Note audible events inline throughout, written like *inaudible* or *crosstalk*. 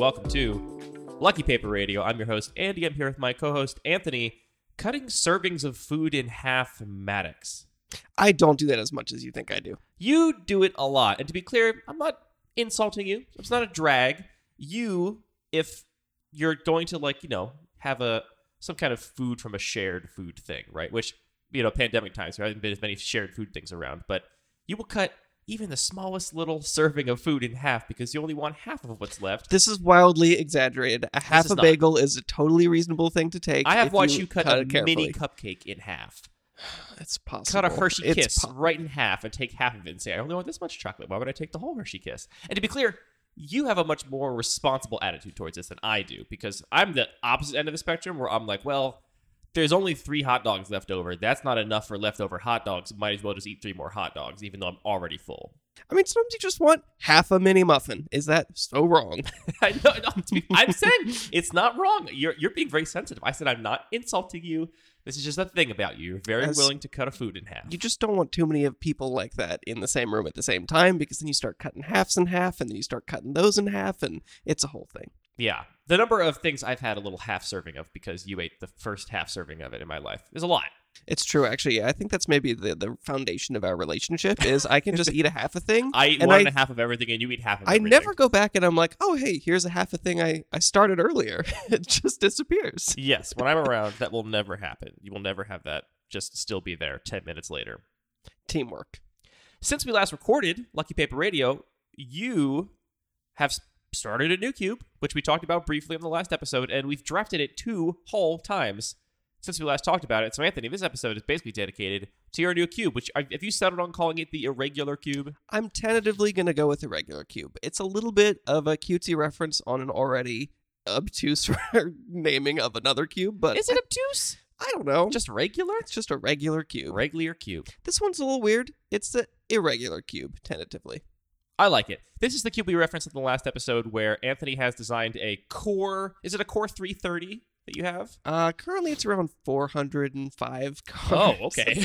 welcome to Lucky Paper Radio. I'm your host, Andy. I'm here with my co host, Anthony, cutting servings of food in half Mattox. I don't do that as much as you think I do. You do it a lot. And to be clear, I'm not insulting you. It's not a drag. You, if you're going to, like, you know, have a some kind of food from a shared food thing, right? Which, you know, pandemic times, there haven't been as many shared food things around, but you will cut even the smallest little serving of food in half because you only want half of what's left. This is wildly exaggerated. A half is a not. bagel is a totally reasonable thing to take. I have if watched you, cut, a it carefully. mini cupcake in half. *sighs* It's possible. Cut a Hershey It's Kiss po- right in half and take half of it and say, I only want this much chocolate. Why would I take the whole Hershey Kiss? And to be clear, you have a much more responsible attitude towards this than I do because I'm the opposite end of the spectrum where I'm like, well, there's only three hot dogs left over. That's not enough for leftover hot dogs. Might as well just eat three more hot dogs, even though I'm already full. I mean, sometimes you just want half a mini muffin. Is that so wrong? *laughs* I know. no, to be- I'm saying it's not wrong. You're you're being very sensitive. I said I'm not insulting you. This is just a thing about you. You're very As- willing to cut a food in half. You just don't want too many of people like that in the same room at the same time because then you start cutting halves in half and then you start cutting those in half and it's a whole thing. Yeah. The number of things I've had a little half serving of because you ate the first half serving of it in my life is a lot. It's true, actually. Yeah, I think that's maybe the, the foundation of our relationship is I can just *laughs* eat a half a thing. I eat And one I- and a half of everything and you eat half of it. I everything. never go back and I'm like, oh, hey, here's a half a thing I, I started earlier. *laughs* it just disappears. Yes, when I'm *laughs* around, that will never happen. You will never have that just still be there 10 minutes later. Teamwork. Since we last recorded Lucky Paper Radio, you have started a new cube, which we talked about briefly in the last episode, and we've drafted it two whole times since we last talked about it. So, Anthony, this episode is basically dedicated to your new cube, which have you settled on calling it the irregular cube? I'm tentatively going to go with a regular cube. It's a little bit of a cutesy reference on an already obtuse *laughs* naming of another cube, but Is it obtuse? I don't know. Just regular? it's just a regular cube. Regular cube. This one's a little weird. It's the irregular cube, tentatively. I like it. This is the cube we referenced in the last episode where Anthony has designed a core. Is it a core 330 that you have? Uh, currently, it's around 405 Oh, okay.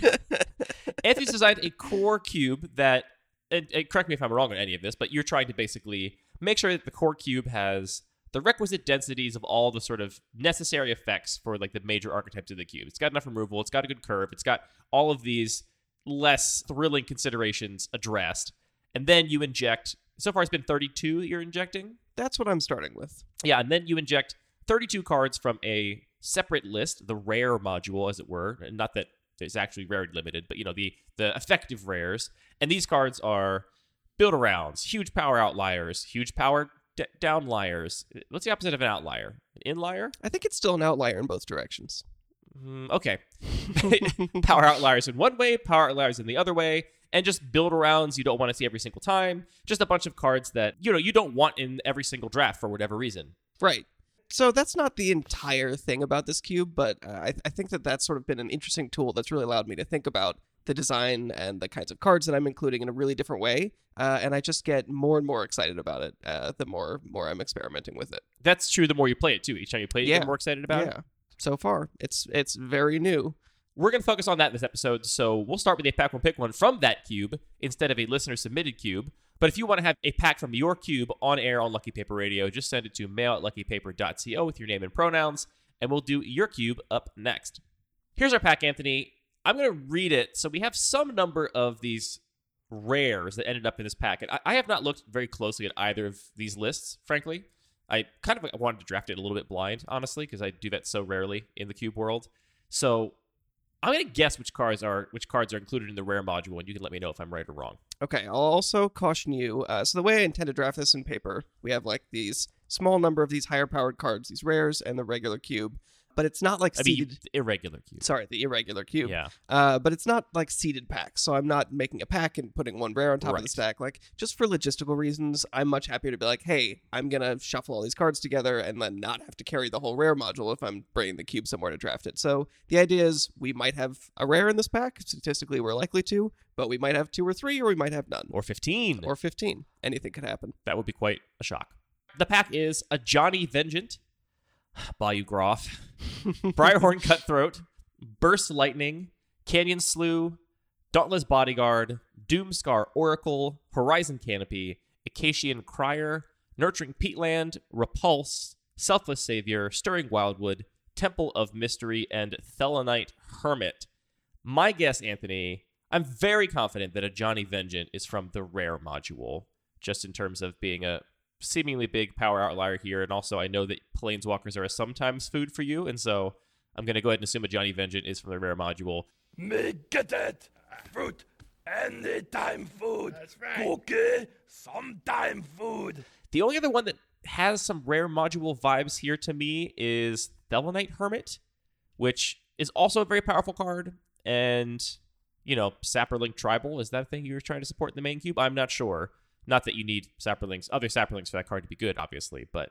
*laughs* Anthony's designed a core cube that, and, and correct me if I'm wrong on any of this, but you're trying to basically make sure that the core cube has the requisite densities of all the sort of necessary effects for like the major archetypes of the cube. It's got enough removal, it's got a good curve, it's got all of these less thrilling considerations addressed. And then you inject, so far it's been 32 you're injecting. That's what I'm starting with. Yeah, and then you inject 32 cards from a separate list, the rare module, as it were. And Not that it's actually rare limited, but you know the the effective rares. And these cards are build arounds, huge power outliers, huge power d- downliers. What's the opposite of an outlier? An inlier? I think it's still an outlier in both directions. Mm, okay. *laughs* power outliers in one way, power outliers in the other way, and just build arounds you don't want to see every single time. Just a bunch of cards that you know you don't want in every single draft for whatever reason. Right. So that's not the entire thing about this cube, but uh, I, I think that that's sort of been an interesting tool that's really allowed me to think about the design and the kinds of cards that I'm including in a really different way. Uh, and I just get more and more excited about it uh, the more more I'm experimenting with it. That's true. The more you play it too, each time you play it, you get more excited about it. yeah. So far, it's it's very new. We're going to focus on that in this episode. So we'll start with a pack one pick one from that cube instead of a listener submitted cube. But if you want to have a pack from your cube on air on Lucky Paper Radio, just send it to mail at luckypaper.co with your name and pronouns, and we'll do your cube up next. Here's our pack, Anthony. I'm going to read it. So we have some number of these rares that ended up in this pack. And I, I have not looked very closely at either of these lists, frankly. I kind of wanted to draft it a little bit blind, honestly, because I do that so rarely in the cube world. So I'm gonna guess which cards are which cards are included in the rare module, and you can let me know if I'm right or wrong. Okay, I'll also caution you. Uh, so the way I intend to draft this in paper, we have like these small number of these higher powered cards, these rares, and the regular cube. But it's not like I mean, seeded. irregular cube. Sorry, the irregular cube. Yeah, Uh, but it's not like seeded packs, so I'm not making a pack and putting one rare on top of the stack. Like just for logistical reasons, I'm much happier to be like, hey, I'm gonna shuffle all these cards together and then not have to carry the whole rare module if I'm bringing the cube somewhere to draft it. So the idea is we might have a rare in this pack. Statistically, we're likely to, but we might have two or three, or we might have none, or 15, or 15. Anything could happen. that would be quite a shock. The pack is Ajani Vengeant, Bayou Groff, Briarhorn Cutthroat, Burst Lightning, Canyon Slough, Dauntless Bodyguard, Doomskar Oracle, Horizon Canopy, Icatian Crier, Nurturing Peatland, Repulse, Selfless Savior, Stirring Wildwood, Temple of Mystery, and Thelonite Hermit. My guess, Anthony, I'm very confident that Ajani Vengeant is from the rare module, just in terms of being a seemingly big power outlier here. And also, I know that Planeswalkers are a sometimes food for you, and so I'm going to go ahead and assume Ajani Vengeant is from the rare module. Me get it. Fruit. Anytime food. That's right. Cookie. Sometime food. The only other one that has some rare module vibes here to me is Thelonite Hermit, which is also a very powerful card. And, you know, Saproling Tribal, is that a thing you were trying to support in the main cube? I'm not sure. Not that you need Saprolings, other Saprolings for that card to be good, obviously, but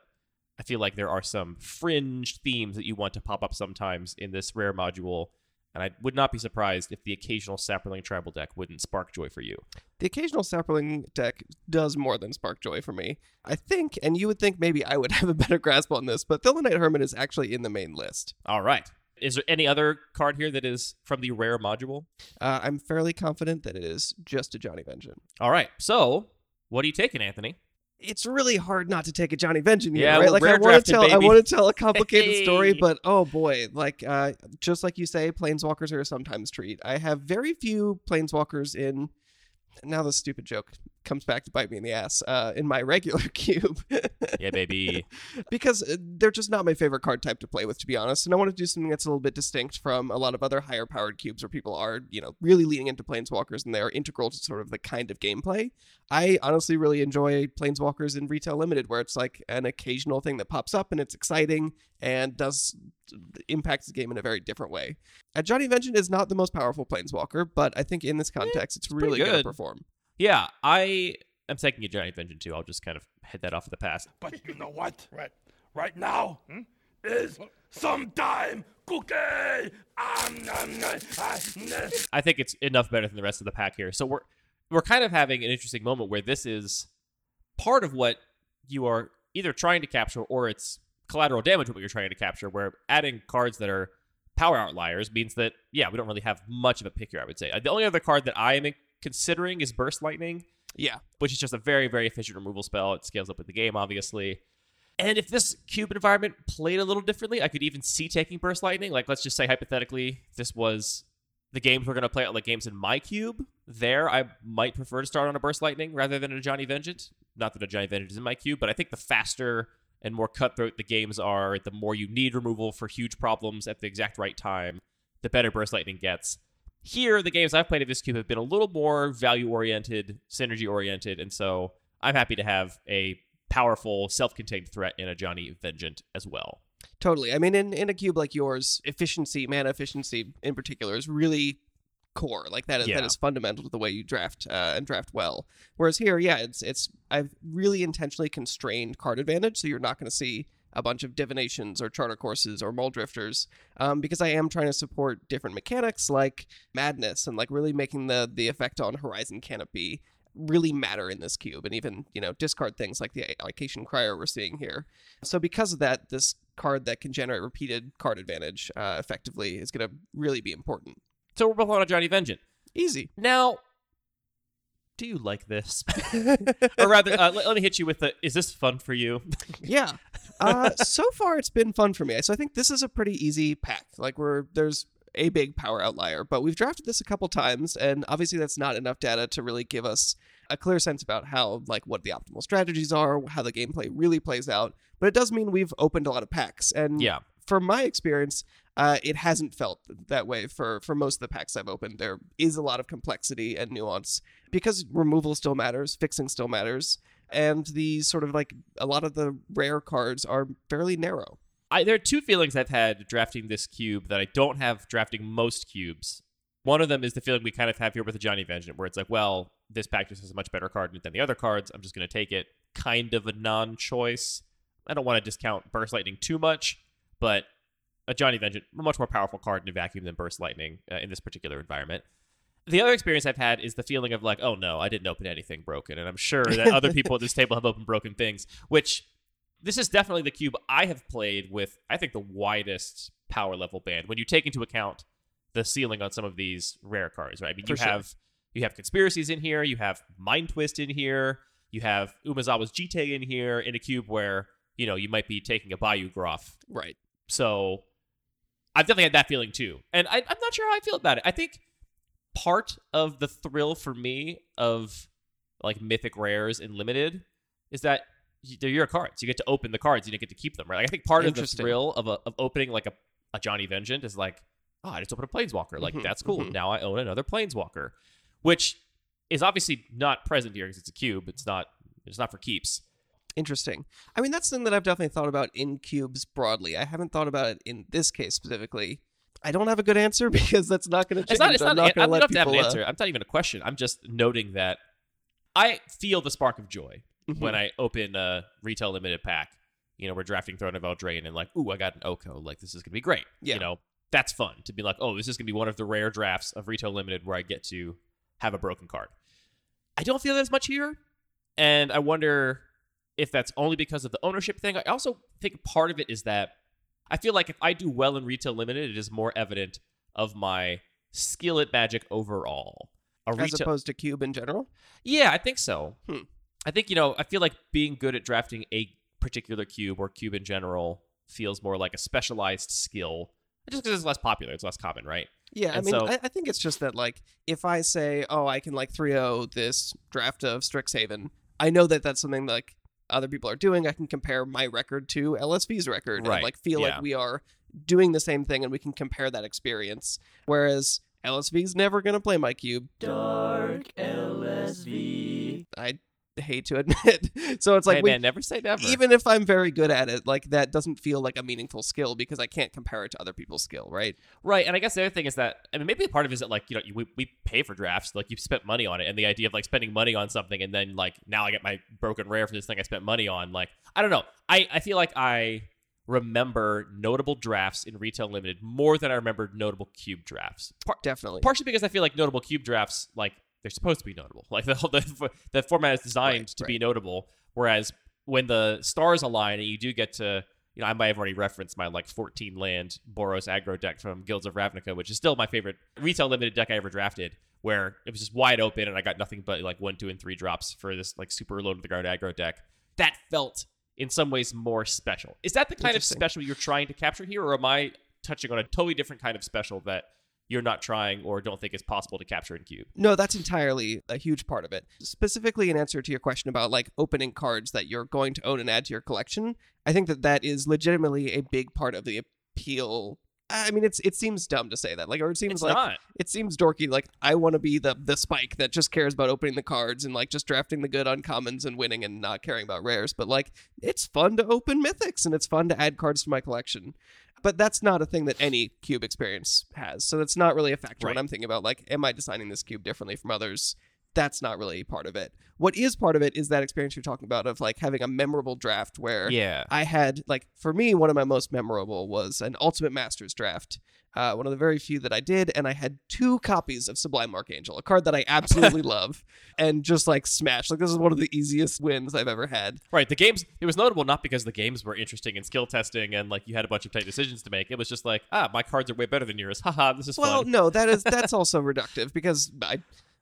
I feel like there are some fringe themes that you want to pop up sometimes in this rare module. And I would not be surprised if the occasional Saproling Tribal deck wouldn't spark joy for you. The occasional Saproling deck does more than Spark Joy for me. I think, and you would think maybe I would *laughs* have a better grasp on this, but Thelonite Hermit is actually in the main list. All right. Is there any other card here that is from the rare module? Uh, I'm fairly confident that it is just Ajani Vengeant. All right. So, what are you taking, Anthony? It's really hard not to take Ajani Vengeant Yeah, right? Like I want to tell, I want to tell a complicated *laughs* story, but oh boy, like uh, just like you say, planeswalkers are a sometimes treat. I have very few planeswalkers in. Now the stupid joke comes back to bite me in the ass. Uh, in my *laughs* regular cube. Yeah, baby. *laughs* because uh, they're just not my favorite card type to play with, to be honest. And I want to do something that's a little bit distinct from a lot of other higher powered cubes where people are, you know, really leaning into planeswalkers and they are integral to sort of the kind of gameplay. I honestly really enjoy planeswalkers in retail limited, where it's like an occasional thing that pops up and it's exciting and does impacts the game in a very different way. Uh, Ajani Vengeant is not the most powerful planeswalker, but I think in this context, it's, pretty really going to good. perform. Yeah, I am taking Ajani Vengeant too. I'll just kind of head that off at the pass. But you know what? Right. Right now is sometime cookie. Nom, nom, nah. I think it's enough better than the rest of the pack here. So we're we're kind of having an interesting moment where this is part of what you are either trying to capture or it's collateral damage what you're trying to capture. Where adding cards that are power outliers means that yeah, we don't really have much of a pick here. I would say Uh, the only other card that I am considering is Burst Lightning. Yeah. which is just a very, very efficient removal spell. It scales up with the game, obviously. And if this cube environment played a little differently, I could even see taking Burst Lightning. Like, let's just say, hypothetically, this was the games we're going to play out like games in my cube. There, I might prefer to start on a Burst Lightning rather than Ajani Vengeant. Not that Ajani Vengeant is in my cube, but I think the faster and more cutthroat the games are, the more you need removal for huge problems at the exact right time, the better Burst Lightning gets. Here, the games I've played of this cube have been a little more value oriented, synergy oriented, and so I'm happy to have a powerful, self contained threat in Ajani Vengeant as well. Totally. I mean, in, in a cube like yours, efficiency, mana efficiency in particular, is really core. Like that is Yeah. that is fundamental to the way you draft uh, and draft well. Whereas here, yeah, it's it's I've really intentionally constrained card advantage, so you're not going to see a bunch of divinations or Chart a Courses or Mulldrifters um, because I am trying to support different mechanics like madness and like really making the the effect on Horizon Canopy really matter in this cube and even you know discard things like the Icatian Crier we're seeing here. So because of that, this card that can generate repeated card advantage uh, effectively is going to really be important. So we're both on Ajani Vengeant. Easy. Now, do you like this? *laughs* *laughs* or rather, uh, let, let me hit you with the is this fun for you? yeah. *laughs* Uh, so far, it's been fun for me. So I think this is a pretty easy pack. Like we're there's a big power outlier, but we've drafted this a couple times, and obviously that's not enough data to really give us a clear sense about how like what the optimal strategies are, how the gameplay really plays out. But it does mean we've opened a lot of packs, and yeah. from my experience, uh, it hasn't felt that way for for most of the packs I've opened. There is a lot of complexity and nuance because removal still matters, fixing still matters, and the sort of like a lot of the rare cards are fairly narrow. I, there are two feelings I've had drafting this cube that I don't have drafting most cubes. One of them is the feeling we kind of have here with the Ajani Vengeant, where it's like, well, this pack just has a much better card than the other cards. I'm just going to take it. Kind of a non choice. I don't want to discount Burst Lightning too much, but Ajani Vengeant, a much more powerful card in a vacuum than Burst Lightning uh, in this particular environment. The other experience I've had is the feeling of like, oh no, I didn't open anything broken. And I'm sure that other people at this *laughs* table have opened broken things, which this is definitely the cube I have played with, I think, the widest power level band when you take into account the ceiling on some of these rare cards, right? I mean, For you sure. have you have conspiracies in here, you have mind twist in here, you have Umezawa's Jite in here in a cube where you know you might be taking a Bayou Groff. Right. So I've definitely had that feeling too, and I, I'm not sure how I feel about it. I think part of the thrill for me of like mythic rares and limited is that they're your cards. You get to open the cards. You don't get to keep them. Right. Like, I think part of the thrill of a, of opening like a, Ajani Vengeant is like, oh, I just opened a Planeswalker. Like Mhm, that's cool. mhm. Now I own another Planeswalker, which is obviously not present here because it's a cube. It's not. It's not for keeps. Interesting. I mean, that's something that I've definitely thought about in cubes broadly. I haven't thought about it in this case specifically. I don't have a good answer *laughs* because that's not going to change. It's not. It's I'm not. not going to let to have an people. uh. I'm not even a question. I'm just noting that I feel the spark of joy mhm. when I open a retail limited pack. You know, we're drafting Throne of Eldraine and like, ooh, I got an Oko. Like, this is gonna be great. Yeah. You know, that's fun to be like, oh, this is gonna be one of the rare drafts of retail limited where I get to have a broken card. I don't feel that as much here, and I wonder if that's only because of the ownership thing. I also think part of it is that I feel like if I do well in retail limited, it is more evident of my skill at Magic overall. A as retail, opposed to cube in general. yeah, I think so. Hmm. I think you know, I feel like being good at drafting a particular cube or cube in general feels more like a specialized skill, just because it's less popular, it's less common, right? Yeah, I mean, so- I, I think it's just that like if I say, oh, I can like 3-0 this draft of Strixhaven, I know that that's something like other people are doing. I can compare my record to LSV's record Right, and like feel yeah. like we are doing the same thing and we can compare that experience. Whereas LSV's never gonna play my cube. Dark LSV. I hate to admit. *laughs* so it's like hey we, man, never say never. even if I'm very good at it, like that doesn't feel like a meaningful skill because I can't compare it to other people's skill, right? Right, and I guess the other thing is that I mean maybe part of it is that like you know we, we pay for drafts like you've spent money on it and the idea of like spending money on something and then like now I get my broken rare for this thing I spent money on like I don't know I I feel like I remember notable drafts in retail limited more than I remember notable cube drafts Par- Definitely. partially because I feel like notable cube drafts like they're supposed to be notable *laughs* like the the, the format is designed Right, to be notable whereas when the stars align and you do get to you know, I might have already referenced my like 14 land Boros aggro deck from Guilds of Ravnica, which is still my favorite retail limited deck I ever drafted, where it was just wide open and I got nothing but like one, two, and three drops for this like super low to the ground aggro deck. That felt in some ways more special. Is that the kind of special you're trying to capture here, or am I touching on a totally different kind of special that you're not trying or don't think it's possible to capture in Cube? No, that's entirely a huge part of it. Specifically, in answer to your question about like opening cards that you're going to own and add to your collection, I think that that is legitimately a big part of the appeal. I mean, it's it seems dumb to say that, like, or it seems It's like not. it seems dorky. Like, I want to be the the spike that just cares about opening the cards and like just drafting the good uncommons and winning and not caring about rares. But like, it's fun to open mythics and it's fun to add cards to my collection. But that's not a thing that any cube experience has. So that's not really a factor when I'm thinking about like, am I designing this cube differently from others? That's not really part of it. What is part of it is that experience you're talking about of like having a memorable draft where Yeah. I had like for me one of my most memorable was an Ultimate Masters draft. Uh, one of the very few that I did, and I had two copies of Sublime Archangel, a card that I *laughs* absolutely love, and just like smash. Like this is one of the easiest wins I've ever had. Right. The games, it was notable not because the games were interesting and skill testing and like you had a bunch of tight decisions to make. It was just like, ah, my cards are way better than yours. Haha, this is Well, fun. no, that is *laughs* that's also reductive because I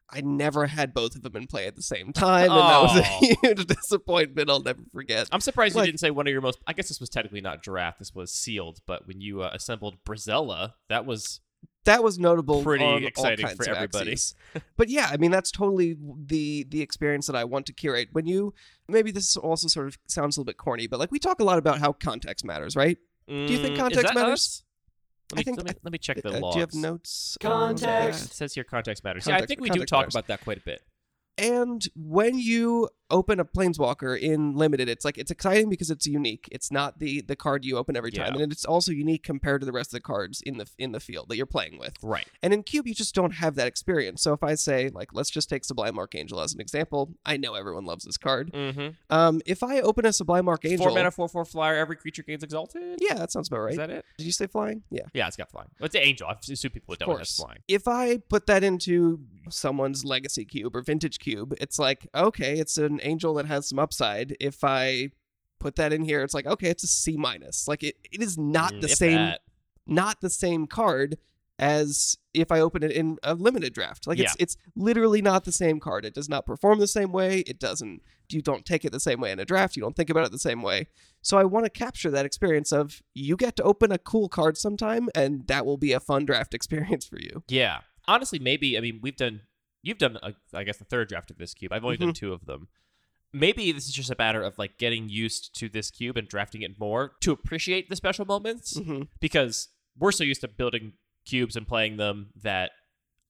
I never had both of them in play at the same time, and that was a *laughs* huge disappointment. I'll never forget. I'm surprised Like- you didn't say one of your most. I guess this was technically not draft. This was sealed. But when you uh, assembled Brisela, that was that was notable. Pretty exciting for everybody. *laughs* but yeah, I mean that's totally the the experience that I want to curate. When you maybe this also sort of sounds a little bit corny, but like we talk a lot about how context matters, right? Do you think Mm, context matters? us? Let me, I think- let me, let me check the Uh, logs. do you have notes? on Context. It says here context matters. yeah, I think we do talk matters. about that quite a bit. And when you open a planeswalker in limited, it's like it's exciting because it's unique. It's not the the card you open every time, Yeah. and it's also unique compared to the rest of the cards in the in the field that you're playing with. Right. And in Cube, you just don't have that experience. So if I say like, let's just take Sublime Archangel as an example, I know everyone loves this card. Mm-hmm. Um, if I open a Sublime Archangel, Four mana, four four flyer. Every creature gains exalted. yeah, that sounds about right. Is that it? Did you say flying? Yeah. Yeah, it's got flying. Well, it's an angel. I've seen people that don't have flying. If I put that into someone's legacy cube or vintage cube, it's like, okay, it's an angel that has some upside. If I put that in here, it's like, okay, it's a C minus. Like it, it is not Mm, the same that. not the same card, as if I open it in a limited draft. Like it's Yeah. it's literally not the same card. It does not perform the same way. It doesn't you don't take it the same way in a draft. You don't think about it the same way. So I want to capture that experience of you get to open a cool card sometime and that will be a fun draft *laughs* experience for you. Yeah. Honestly, maybe I mean we've done you've done uh, I guess the third draft of this cube. I've only done Mhm. two of them. Maybe this is just a matter of like getting used to this cube and drafting it more to appreciate the special moments Mhm. because we're so used to building cubes and playing them that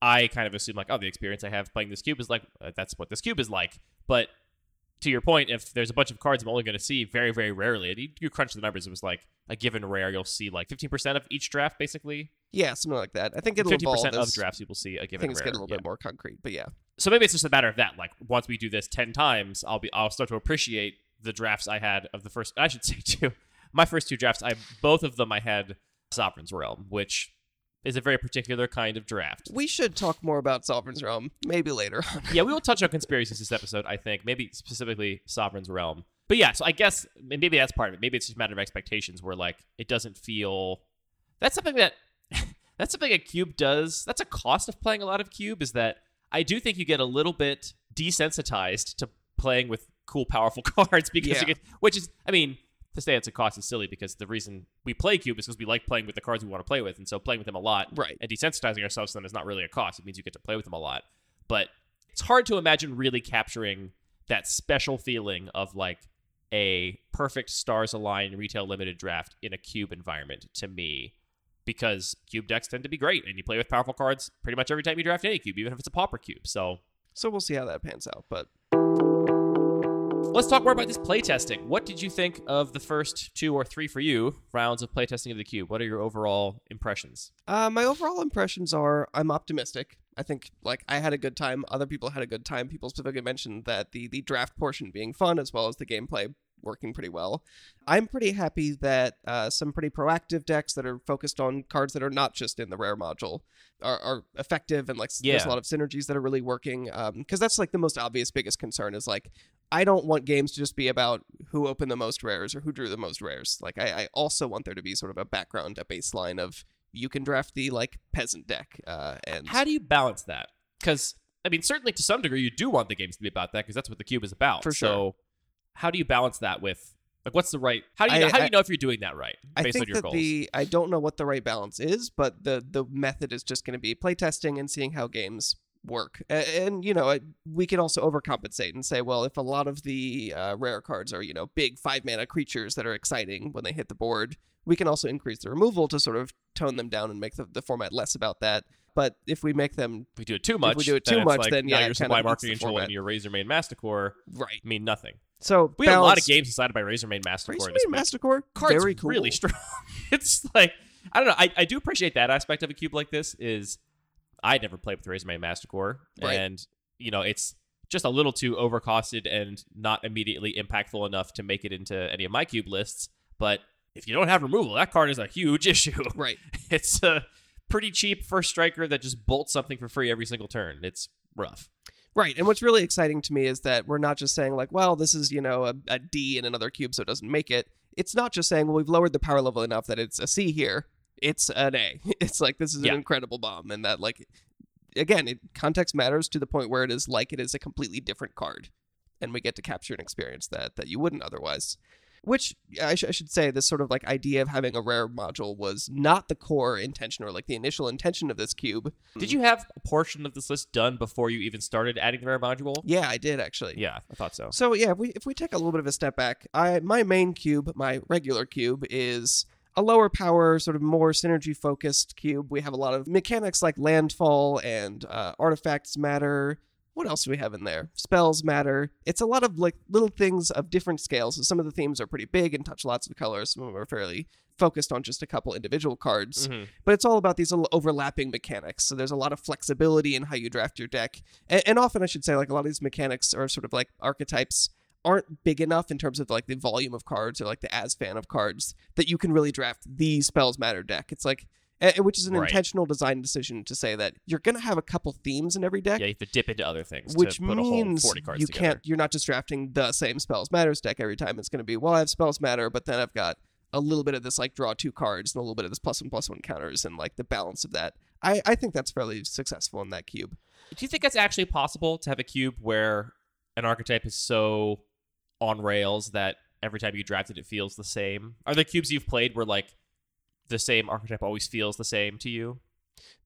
I kind of assume like oh the experience I have playing this cube is like uh, that's what this cube is like. But to your point, if there's a bunch of cards I'm only going to see very very rarely, and you, you crunch the numbers, it was like a given rare you'll see like 15% of each draft basically. Yeah, something like that. I think it'll Fifty evolve percent of drafts you will see a given things rare. get a little Yeah. bit more concrete. But yeah. So maybe it's just a matter of that. Like once we do this ten times, I'll be I'll start to appreciate the drafts I had of the first. I should *laughs* say too, my first two drafts, I both of them I had Sovereign's Realm, which is a very particular kind of draft. We should talk more about Sovereign's Realm maybe later yeah, we *laughs* will touch on conspiracies this episode. I think maybe specifically Sovereign's Realm. But yeah, so I guess maybe that's part of it. Maybe it's just a matter of expectations, where like it doesn't feel. That's something that *laughs* that's something a cube does. That's a cost of playing a lot of cube. Is that I do think you get a little bit desensitized to playing with cool, powerful *laughs* cards because Yeah. you get, which is, I mean, to say it's a cost is silly because the reason we play cube is because we like playing with the cards we want to play with, and so playing with them a lot Right. and desensitizing ourselves to them is not really a cost. It means you get to play with them a lot. But it's hard to imagine really capturing that special feeling of like a perfect stars align retail limited draft in a cube environment to me because cube decks tend to be great and you play with powerful cards pretty much every time you draft any cube even if it's a pauper cube so So we'll see how that pans out. But let's talk more about this playtesting what did you think of the first two or three for you rounds of playtesting of the cube what are your overall impressions Uh, my overall impressions are I'm optimistic. I think like I had a good time. Other people had a good time. People specifically mentioned that the the draft portion being fun as well as the gameplay working pretty well. I'm pretty happy that uh, some pretty proactive decks that are focused on cards that are not just in the rare module are, are effective and like s- there's a lot of synergies that are really working. Because that's like the most obvious biggest concern is like I don't want games to just be about who opened the most rares or who drew the most rares. Like I, I also want there to be sort of a background, a baseline of you can draft the like peasant deck uh, and How do you balance that? Because I mean, certainly to some degree, you do want the games to be about that because that's what the cube is about. For So, sure. How do you balance that with like what's the right? How do you I- how do you know if you're doing that right I think on your that goals? the I don't know what the right balance is, but the the method is just going to be playtesting and seeing how games work. A- And, you know, we can also overcompensate and say, well, if a lot of the uh, rare cards are you know big five mana creatures that are exciting when they hit the board, we can also increase the removal to sort of tone them down and make the, the format less about that. But if we make them if we do it too much, If we do it too much, like, then, yeah, your it supply marketing control and your Razormane Masticore right, mean nothing. So We have a lot of games decided by Razormane Masticore. in this Razormane mix. Masticore, Cards very cool. really *laughs* strong. it's like I don't know. I, I do appreciate that aspect of a cube like this. Is I never played with Razormane Masticore, Right. and you know it's just a little too overcosted and not immediately impactful enough to make it into any of my cube lists. But if you don't have removal, that card is a huge *laughs* issue. Right. It's a pretty cheap first striker that just bolts something for free every single turn. It's rough. Right. And what's really exciting to me is that we're not just saying, like, well, this is, you know, a, a D in another cube, so it doesn't make it. It's not just saying, well, we've lowered the power level enough that it's a C here. It's an A. *laughs* It's like, this is Yeah. an incredible bomb. And that, like, again, it, context matters to the point where it is like it is a completely different card. And we get to capture an experience that, that you wouldn't otherwise. Which I, sh- I should say, this sort of like idea of having a rare module was not the core intention or like the initial intention of this cube. Did you have a portion of this list done before you even started adding the rare module? Yeah, I did actually. Yeah, I thought so. So yeah, if we if we take a little bit of a step back, I my main cube, my regular cube, is a lower power, sort of more synergy focused cube. We have a lot of mechanics like landfall and uh, artifacts matter. What else do we have in there? Spells matter. It's a lot of like little things of different scales. So some of the themes are pretty big and touch lots of colors. Some of them are fairly focused on just a couple individual cards Mhm. but it's all about these little overlapping mechanics. So there's a lot of flexibility in how you draft your deck, and, and often I should say like a lot of these mechanics are sort of like archetypes aren't big enough in terms of like the volume of cards or like the as fan of cards that you can really draft the spells matter deck. It's like which is an Right. intentional design decision to say that you're gonna have a couple themes in every deck. Yeah, you have to dip into other things Which to put a whole means 40 cards you together. can't. You're not just drafting the same spells matters deck every time. It's going to be well, I have spells matter, but then I've got a little bit of this like draw two cards and a little bit of this plus one plus one counters and like the balance of that. I, I think that's fairly successful in that cube. Do you think it's actually possible to have a cube where an archetype is so on rails that every time you draft it, it feels the same? Are there cubes you've played where like the same archetype always feels the same to you?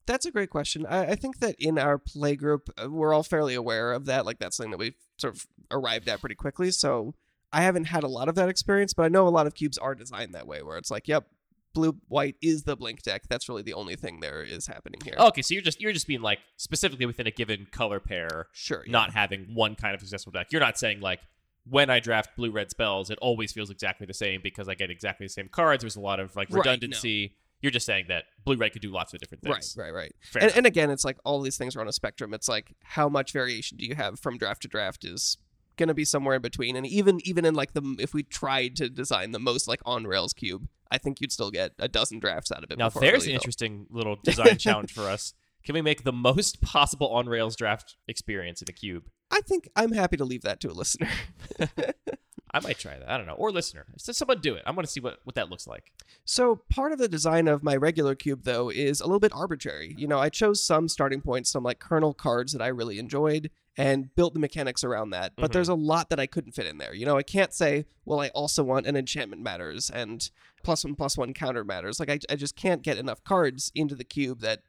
That's a great question. I, I think that in our play group, uh, we're all fairly aware of that. Like that's something that we've sort of arrived at pretty quickly. So I haven't had a lot of that experience, but I know a lot of cubes are designed that way, where it's like, yep, blue white is the blink deck. That's really the only thing there is happening here. Okay, so you're just you're just being like specifically within a given color pair, sure. yeah. not having one kind of successful deck. You're not saying like when I draft blue red spells, it always feels exactly the same because I get exactly the same cards. There's a lot of like Right, no. redundancy. You're just saying that blue red could do lots of different things. right, right. Fair And, and again, it's like all these things are on a spectrum. It's like how much variation do you have from draft to draft is going to be somewhere in between. And even even in like the if we tried to design the most like on rails cube, I think you'd still get a dozen drafts out of it. Now there's really an interesting little *laughs* design challenge for us. Can we make the most possible on rails draft experience in a cube? I think I'm happy to leave that to a listener. *laughs* I might try that. I don't know. Or listener. So someone do it. I want to see what, what that looks like. So part of the design of my regular cube though is a little bit arbitrary. You know, I chose some starting points, some like kernel cards that I really enjoyed and built the mechanics around that. But Mhm. there's a lot that I couldn't fit in there. You know, I can't say, well, I also want an enchantment matters and plus one plus one counter matters. Like I, I just can't get enough cards into the cube that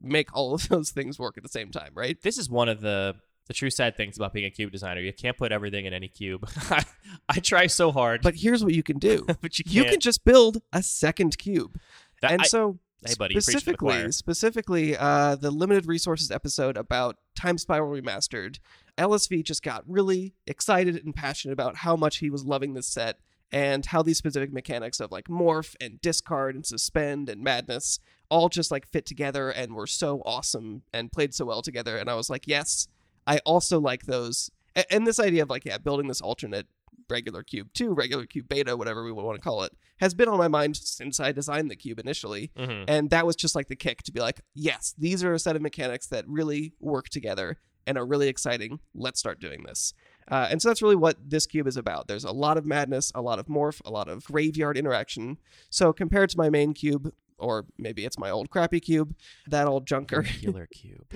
make all of *laughs* those things work at the same time, right? This is one of the the true sad things about being a cube designer. You can't put everything in any cube. *laughs* I try so hard, But here's what you can do. *laughs* but you can't. you can just build a second cube. That- and I- so Hey, buddy, to the specifically specifically uh, the limited resources episode about time spiral remastered lsv just got really excited and passionate about how much he was loving this set and how these specific mechanics of like morph and discard and suspend and madness all just like fit together and were so awesome and played so well together and i was like yes i also like those and this idea of like yeah building this alternate regular cube 2 regular cube beta whatever we want to call it has been on my mind since i designed the cube initially Mhm. and that was just like the kick to be like, yes, these are a set of mechanics that really work together and are really exciting. Let's start doing this. Uh, and so that's really what this cube is about. There's a lot of madness, a lot of morph, a lot of graveyard interaction. So compared to my main cube, or maybe it's my old crappy cube, that old junker, Regular *laughs* cube.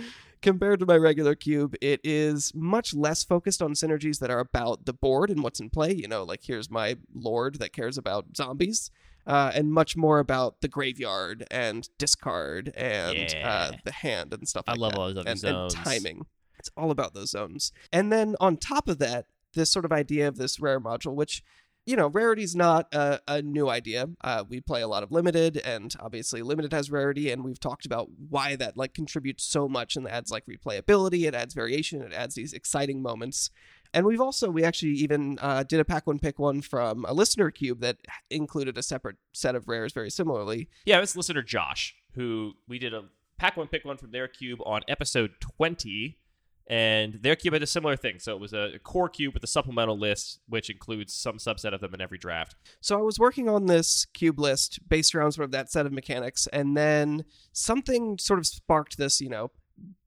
compared to my regular cube, it is much less focused on synergies that are about the board and what's in play. You know, like here's my lord that cares about zombies, uh, and much more about the graveyard and discard and uh, the hand and stuff like I love that. all those other and, zones. and timing. It's all about those zones. And then on top of that, this sort of idea of this rare module, which you know, rarity's not a, a new idea. Uh, we play a lot of limited, and obviously limited has rarity, and we've talked about why that like contributes so much and adds like replayability, it adds variation, it adds these exciting moments. And we've also we actually even uh, did a pack one pick one from a listener cube that included a separate set of rares very similarly. Yeah, it's listener Josh, who we did a pack one, pick one from their cube on episode 20. And their cube had a similar thing. So it was a core cube with a supplemental list, which includes some subset of them in every draft. So I was working on this cube list based around sort of that set of mechanics, and then something sort of sparked this, you know,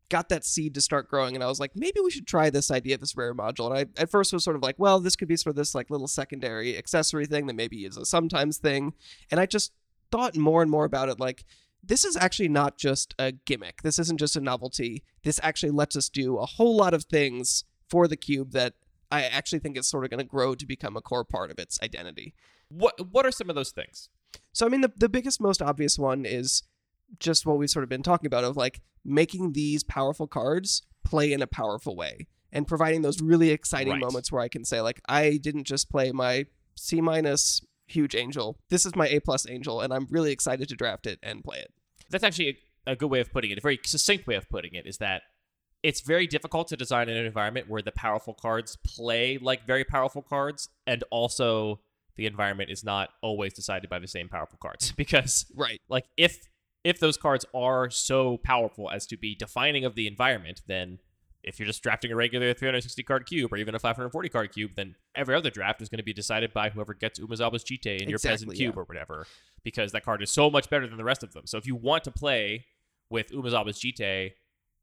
got that seed to start growing, and I was like, maybe we should try this idea this rare module. And I at first was sort of like, well, this could be sort of this like little secondary accessory thing that maybe is a sometimes thing, and I just thought more and more about it, like. This is actually not just a gimmick. This isn't just a novelty. This actually lets us do a whole lot of things for the cube that I actually think is sort of going to grow to become a core part of its identity. What what are some of those things? So I mean the the biggest most obvious one is just what we've sort of been talking about of like making these powerful cards play in a powerful way and providing those really exciting Right. moments where I can say like I didn't just play my C minus huge angel. This is my A plus angel and I'm really excited to draft it and play it. That's actually a, a good way of putting it. A very succinct way of putting it is that it's very difficult to design an environment where the powerful cards play like very powerful cards, and also the environment is not always decided by the same powerful cards. *laughs* Because Right. like if if those cards are so powerful as to be defining of the environment, then if you're just drafting a regular 360 card cube or even a 540 card cube, then every other draft is going to be decided by whoever gets Umezawa's Jite in your peasant cube yeah. or whatever, because that card is so much better than the rest of them. So if you want to play with Umezawa's Jite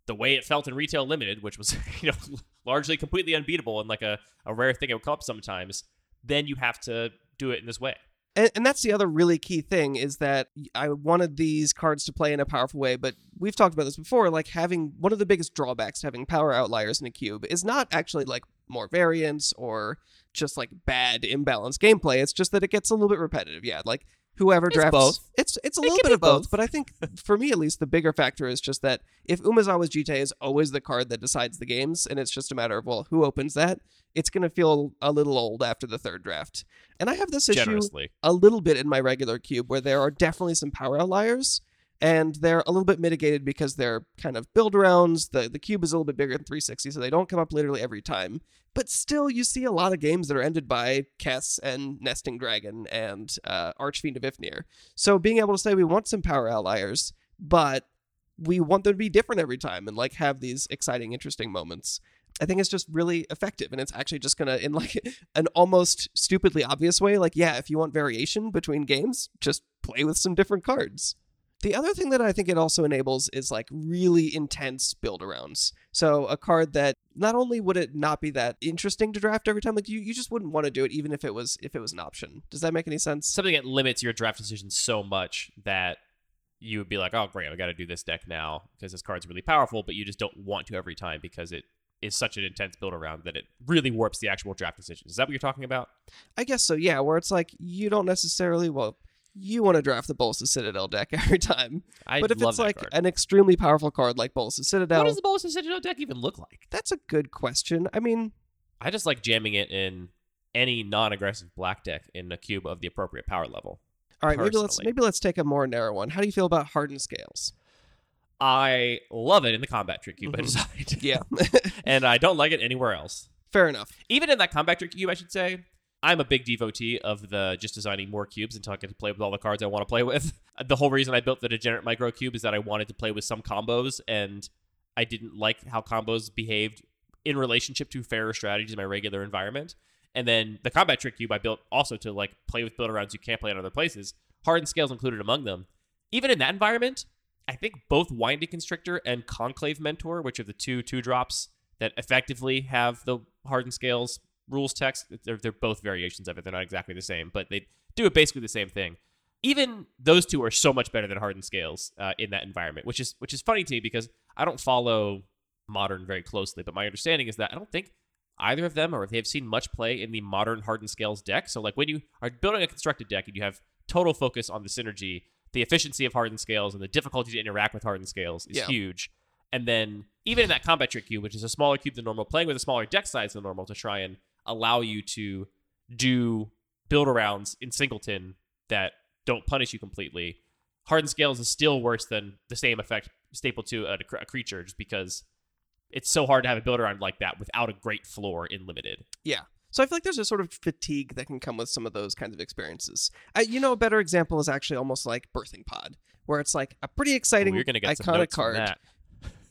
the way it felt in retail limited, which was *laughs* you know largely completely unbeatable and like a, a rare thing it would come up sometimes, then you have to do it in this way. And, and that's the other really key thing is that I wanted these cards to play in a powerful way, but we've talked about this before. Like having one of the biggest drawbacks to having power outliers in a cube is not actually like more variance or just like bad imbalanced gameplay. It's just that it gets a little bit repetitive. Yeah, like whoever It's drafts both. it's it's a It little bit of both, both. but I think for me at least the bigger factor is just that if Umezawa's Jite is always the card that decides the games and it's just a matter of well who opens that, it's going to feel a little old after the third draft. And I have this issue Generously. a little bit in my regular cube where there are definitely some power outliers and they're a little bit mitigated because they're kind of build rounds. The the cube is a little bit bigger than 360, so they don't come up literally every time. But still, you see a lot of games that are ended by Kess and Nesting Dragon and uh, Archfiend of Ifnir. So being able to say we want some power outliers, but we want them to be different every time and like have these exciting, interesting moments. I think it's just really effective, and it's actually just gonna, in *laughs* like an almost stupidly obvious way, like yeah, if you want variation between games, just play with some different cards. The other thing that I think it also enables is like really intense build arounds. So a card that not only would it not be that interesting to draft every time, like you, you just wouldn't want to do it even if it was if it was an option. Does that make any sense? Something that limits your draft decision so much that you would be like, oh, great, I got to do this deck now because this card's really powerful, but you just don't want to every time because it is such an intense build around that it really warps the actual draft decisions. Is that what you're talking about? I guess so, yeah, where it's like you don't necessarily well you want to draft the Bolas Citadel deck *laughs* every time. I but if it's like card. an extremely powerful card like Bolas Citadel, what does the Bolas Citadel deck even look like? that's a good question. I mean, I just like jamming it in any non-aggressive black deck in a cube of the appropriate power level. all right, maybe let's maybe let's take a more narrow one. How do you feel about hardened scales? I love it in the combat trick cube I Mhm. designed. Yeah, and I don't like it anywhere else. fair enough. Even in that combat trick cube, I should say, I'm a big devotee of the just designing more cubes until I get to play with all the cards I want to play with. *laughs* The whole reason I built the Degenerate Micro Cube is that I wanted to play with some combos, and I didn't like how combos behaved in relationship to fairer strategies in my regular environment. And then the combat trick cube I built also to like play with build arounds you can't play in other places. Hardened scales included among them. Even in that environment, I think both Winding Constrictor and Conclave Mentor, which are the two two drops that effectively have the hardened scales rules text, they're, they're both variations of it. They're not exactly the same, but they do it basically the same thing. Even those two are so much better than hardened scales uh, in that environment, which is which is funny to me because I don't follow modern very closely, but my understanding is that I don't think either of them or if they've seen much play in the modern hardened scales deck. So like when you are building a constructed deck and you have total focus on the synergy, the efficiency of hardened scales and the difficulty to interact with hardened scales is Yeah. huge. And then even in that combat trick cube, which is a smaller cube than normal, playing with a smaller deck size than normal to try and allow you to do build arounds in singleton that don't punish you completely. Hardened scales is still worse than the same effect staple to a, a creature just because it's so hard to have a build around like that without a great floor in limited. Yeah. So I feel like there's a sort of fatigue that can come with some of those kinds of experiences. I, you know, a better example is actually almost like Birthing Pod, where it's like a pretty exciting, Ooh, you're gonna some iconic card.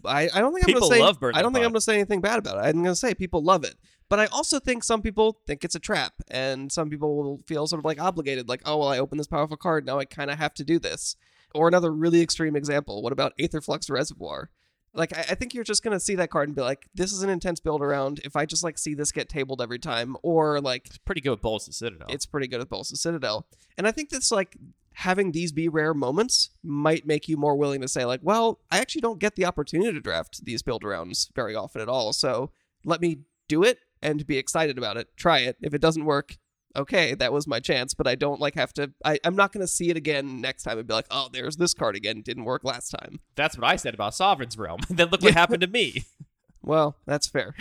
I, I don't think People I'm gonna say I don't think Pod. I'm gonna say anything bad about it. I'm gonna say people love it, but I also think some people think it's a trap, and some people will feel sort of like obligated, like, oh well, I opened this powerful card, now I kind of have to do this. Or another really extreme example, what about Aetherflux Reservoir? Like, I, I think you're just gonna see that card and be like, this is an intense build around. If I just like see this get tabled every time, or like It's pretty good with Bolus and Citadel. it's pretty good with Bolas Citadel. And I think that's like having these be rare moments might make you more willing to say, like, well, I actually don't get the opportunity to draft these build rounds very often at all. So let me do it and be excited about it. Try it. If it doesn't work, okay, that was my chance. But I don't like have to I, I'm not gonna see it again next time and be like, oh, there's this card again. Didn't work last time. That's what I said about Sovereign's Realm. *laughs* then look what happened to me. *laughs* *laughs* Well, that's fair.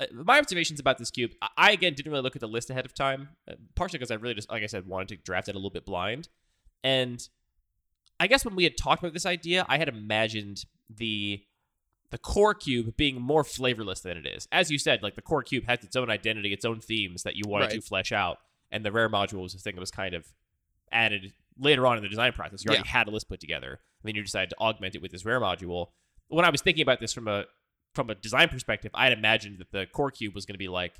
Uh, my observations about this cube, I- I again didn't really look at the list ahead of time, uh, partially because I really just, like I said, wanted to draft it a little bit blind. And I guess when we had talked about this idea, I had imagined the the core cube being more flavorless than it is. As you said, like the core cube has its own identity, its own themes that you wanted to flesh out, and the rare module was a thing that was kind of added later on in the design process. You already had a list put together, and then you decided to augment it with this rare module. When I was thinking about this from a from a design perspective, I had imagined that the core cube was going to be like,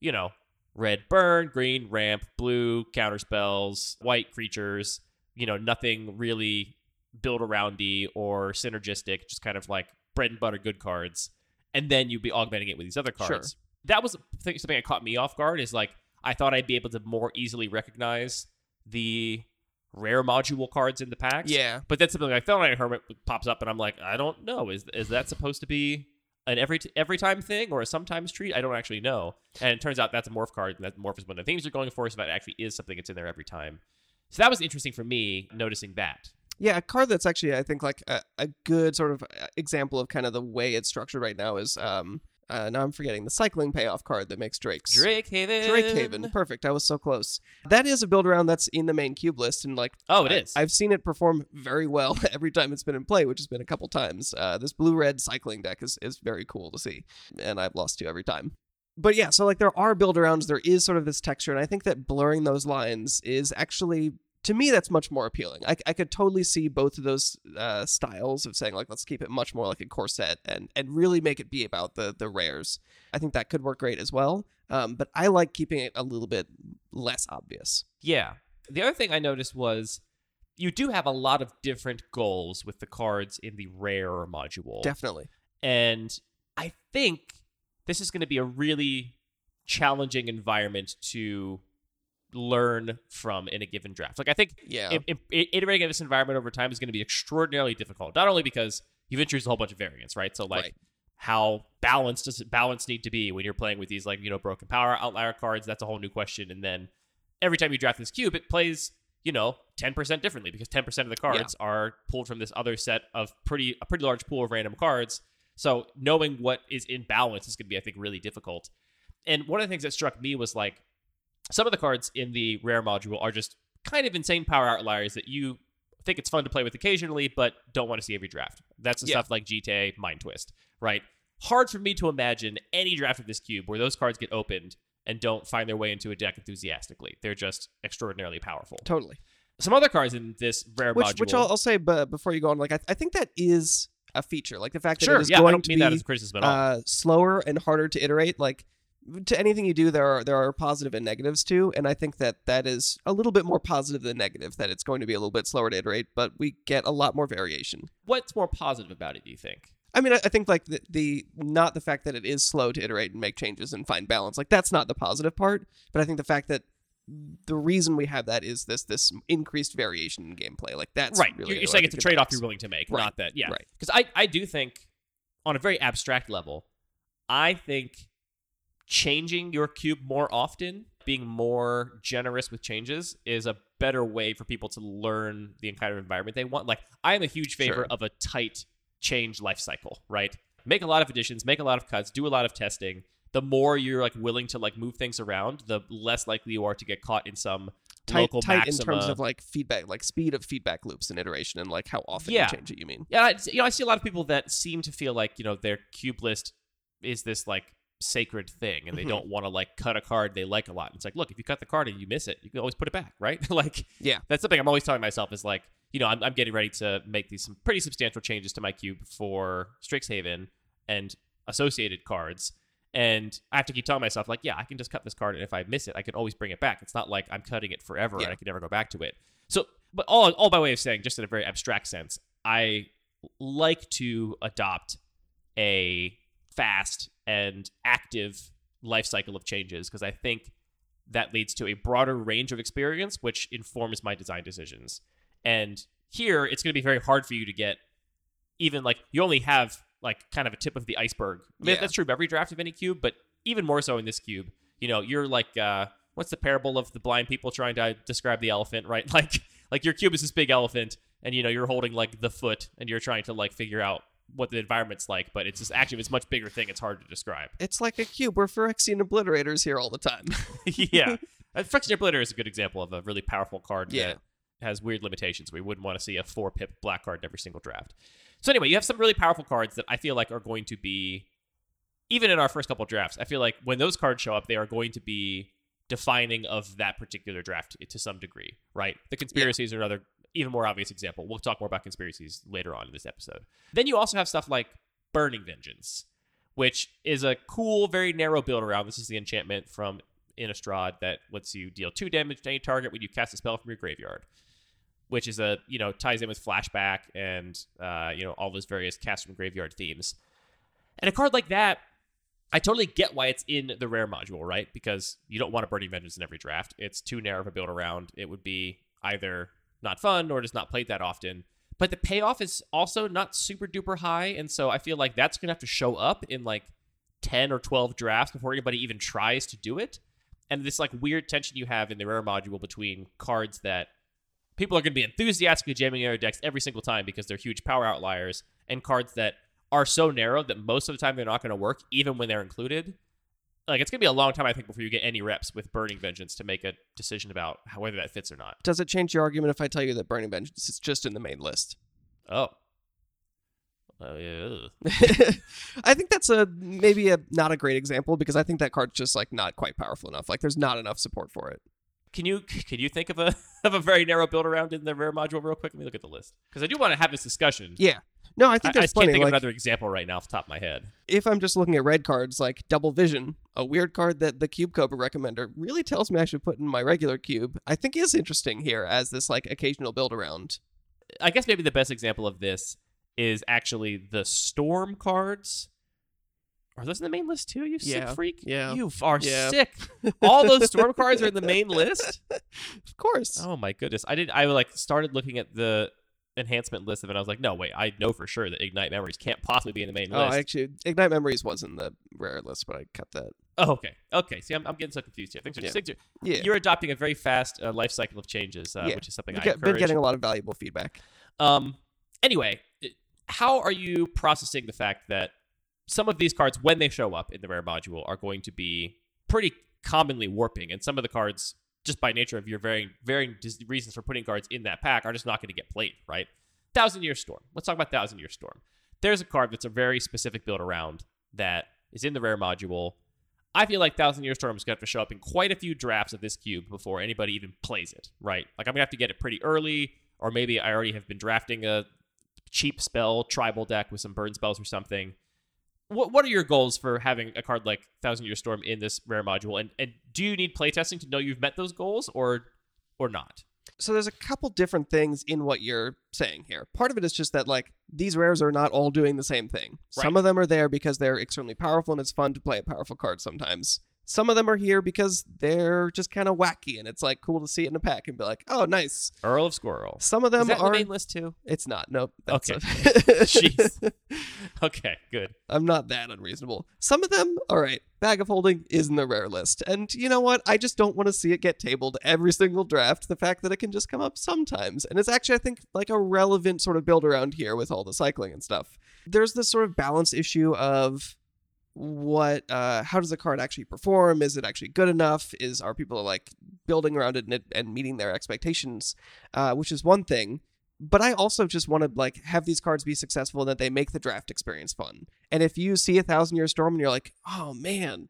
you know, red burn, green ramp, blue counter spells, white creatures. You know, nothing really build aroundy or synergistic, just kind of like bread and butter good cards. And then you'd be augmenting it with these other Sure. cards. That was something that caught me off guard. Is like I thought I'd be able to more easily recognize the rare module cards in the packs. Yeah. But then something like Thelonite Hermit pops up, and I'm like, I don't know. Is is that supposed to be an every every time thing or a sometimes treat? I don't actually know. And it turns out that's a morph card, and that morph is one of the things you're going for. So that actually is something that's in there every time. So that was interesting for me noticing that. Yeah, a card that's actually I think like a, a good sort of uh, example of kind of the way it's structured right now is um uh, now I'm forgetting the cycling payoff card that makes Drake's Drake Haven. Drake Haven. Perfect. I was so close. That is a build around that's in the main cube list, and like Oh, it I- is. I've seen it perform very well *laughs* every time it's been in play, which has been a couple times. Uh, this blue red cycling deck is is very cool to see, and I've lost to every time. But yeah, so like there are build arounds, there is sort of this texture, and I think that blurring those lines is actually to me that's much more appealing. I, I could totally see both of those uh, styles of saying like let's keep it much more like a corset and and really make it be about the the rares. I think that could work great as well. Um, but I like keeping it a little bit less obvious. Yeah. The other thing I noticed was you do have a lot of different goals with the cards in the rare module. Definitely. And I think this is going to be a really challenging environment to learn from in a given draft. Like I think Yeah. iterating in this environment over time is going to be extraordinarily difficult. Not only because you've introduced a whole bunch of variants, right? So like Right. how balanced does it balance need to be when you're playing with these like you know broken power outlier cards? That's a whole new question. And then every time you draft this cube, it plays you know 10% differently because 10% of the cards are pulled from this other set of pretty a pretty large pool of random cards. So knowing what is in balance is going to be I think really difficult. And one of the things that struck me was like some of the cards in the rare module are just kind of insane power outliers that you think it's fun to play with occasionally, but don't want to see every draft. That's the Yeah. stuff like GTA, Mind Twist, right? Hard for me to imagine any draft of this cube where those cards get opened and don't find their way into a deck enthusiastically. They're just extraordinarily powerful. Totally. Some other cards in this rare which module. which I'll, I'll say but before you go on like I, I think that is a feature like the fact that sure, it is yeah, I going don't to mean be that as criticism at all. uh, slower and harder to iterate like to anything you do there are there are positive and negatives too and i think that that is a little bit more positive than negative that it's going to be a little bit slower to iterate but we get a lot more variation What's more positive about it, do you think? i mean i, I think like the, the not the fact that it is slow to iterate and make changes and find balance like that's not the positive part but i think the fact that the reason we have that is this this increased variation in gameplay like that's right. really you're, you're saying it's a trade off you're willing to make, Right, not that. Yeah. right. Because I, I do think, on a very abstract level, I think changing your cube more often, being more generous with changes, is a better way for people to learn the kind of environment they want. Like, I am a huge favor Sure. of a tight change life cycle, right? Make a lot of additions, make a lot of cuts, do a lot of testing. The more you're like willing to like move things around, the less likely you are to get caught in some tight, local tight in terms of like feedback, like speed of feedback loops and iteration, and like how often Yeah. you change it. You mean? Yeah, I, you know, I see a lot of people that seem to feel like you know their cube list is this like sacred thing, and they Mhm. don't want to like cut a card they like a lot. And it's like, look, if you cut the card and you miss it, you can always put it back, *laughs* right? like, Yeah. that's something I'm always telling myself is like, you know, I'm, I'm getting ready to make these some pretty substantial changes to my cube for Strixhaven and associated cards. And I have to keep telling myself, like, yeah, I can just cut this card, and if I miss it, I can always bring it back. It's not like I'm cutting it forever Yeah. and I can never go back to it. So, but all, all by way of saying, just in a very abstract sense, I like to adopt a fast and active life cycle of changes because I think that leads to a broader range of experience, which informs my design decisions. And here, it's going to be very hard for you to get even like you only have like kind of a tip of the iceberg. I mean, Yeah. That's true of every draft of any cube, but even more so in this cube. You know, you're like, uh, what's the parable of the blind people trying to describe the elephant, right? *laughs* Like, like your cube is this big elephant, and you know you're holding like the foot, and you're trying to like figure out what the environment's like, but it's just actually it's a much bigger thing. It's hard to describe. It's like a cube. We're Phyrexian obliterators here all the time. *laughs* yeah. *laughs* Uh, Phyrexian Obliterator is a good example of a really powerful card Yeah. that has weird limitations. We wouldn't want to see a four pip black card in every single draft. So anyway, you have some really powerful cards that I feel like are going to be even in our first couple drafts. I feel like when those cards show up, they are going to be defining of that particular draft to some degree, right? The conspiracies are another even more obvious example. We'll talk more about conspiracies later on in this episode. Then you also have stuff like Burning Vengeance, which is a cool, very narrow build around. This is the enchantment from Innistrad that lets you deal two damage to any target when you cast a spell from your graveyard. Which is a you know ties in with flashback and uh, you know all those various cast from graveyard themes. And a card like that I totally get why it's in the rare module, right? Because you don't want a Burning Vengeance in every draft. It's too narrow of a build around. It would be either not fun or just not played that often. But the payoff is also not super duper high, and so I feel like that's gonna have to show up in like ten or twelve drafts before anybody even tries to do it. And this like weird tension you have in the rare module between cards that people are gonna be enthusiastically jamming in their decks every single time because they're huge power outliers, and cards that are so narrow that most of the time they're not gonna work, even when they're included like it's gonna be a long time I think before you get any reps with Burning Vengeance to make a decision about how, whether that fits or not. Does it change your argument if I tell you that Burning Vengeance is just in the main list? Oh. Uh, yeah. *laughs* I think that's a maybe a not a great example because I think that card's just like not quite powerful enough. Like there's not enough support for it. Can you can you think of a *laughs* of a very narrow build around in the rare module real quick? Let me look at the list because I do want to have this discussion. Yeah. No, I I, think I just can't think of another example right now off the top of my head. if I'm just looking at red cards like Double Vision, a weird card that the Cube Cobra recommender really tells me I should put in my regular cube, I think is interesting here as this like occasional build around. I guess maybe the best example of this is actually the storm cards. Are those in the main list too? You sick freak! yeah, you are yeah. sick. *laughs* All those storm cards are in the main list. Of course. Oh my goodness! I did. I like started looking at the enhancement list of it. I was like, no, wait. I know for sure that ignite memories can't possibly be in the main Oh, list. actually, Ignite Memories was in the rare list, but I cut that. oh, okay. Okay. See, I'm, I'm getting so confused here. Things are, Yeah. things are- Yeah. You're adopting a very fast uh, life cycle of changes, uh, Yeah. which is something I've get- been getting a lot of valuable feedback. Um. Anyway, how are you processing the fact that some of these cards, when they show up in the rare module, are going to be pretty commonly warping, and some of the cards, just by nature of your varying varying dis- reasons for putting cards in that pack, are just not going to get played. Right? Thousand Year Storm. Let's talk about Thousand Year Storm. There's a card that's a very specific build around that is in the rare module. I feel like Thousand Year Storm is going to have to show up in quite a few drafts of this cube before anybody even plays it, right? Like I'm going to have to get it pretty early, or maybe I already have been drafting a cheap spell tribal deck with some burn spells or something. What what are your goals for having a card like Thousand Year Storm in this rare module? And and do you need playtesting to know you've met those goals or or not? So there's a couple different things in what you're saying here. Part of it is just that like these rares are not all doing the same thing. Some of them are there because they're extremely powerful and it's fun to play a powerful card sometimes. Some of them are here because they're just kind of wacky and it's like cool to see it in a pack and be like, "Oh, nice." Earl of Squirrel. Some of Is them that are the main list too? It's not. Nope. That's Okay. a- *laughs* Jeez. *laughs* Okay, good. I'm not that unreasonable. Some of them, all right, bag of holding is in the rare list. And you know what? I just don't want to see it get tabled every single draft. The fact that it can just come up sometimes. And it's actually, I think, like a relevant sort of build around here with all the cycling and stuff. There's this sort of balance issue of what uh how does the card actually perform? Is it actually good enough? Is are people like building around it and, and meeting their expectations? Uh which is one thing but I also just want to like have these cards be successful and that they make the draft experience fun. And if you see a thousand year storm and you're like, oh man,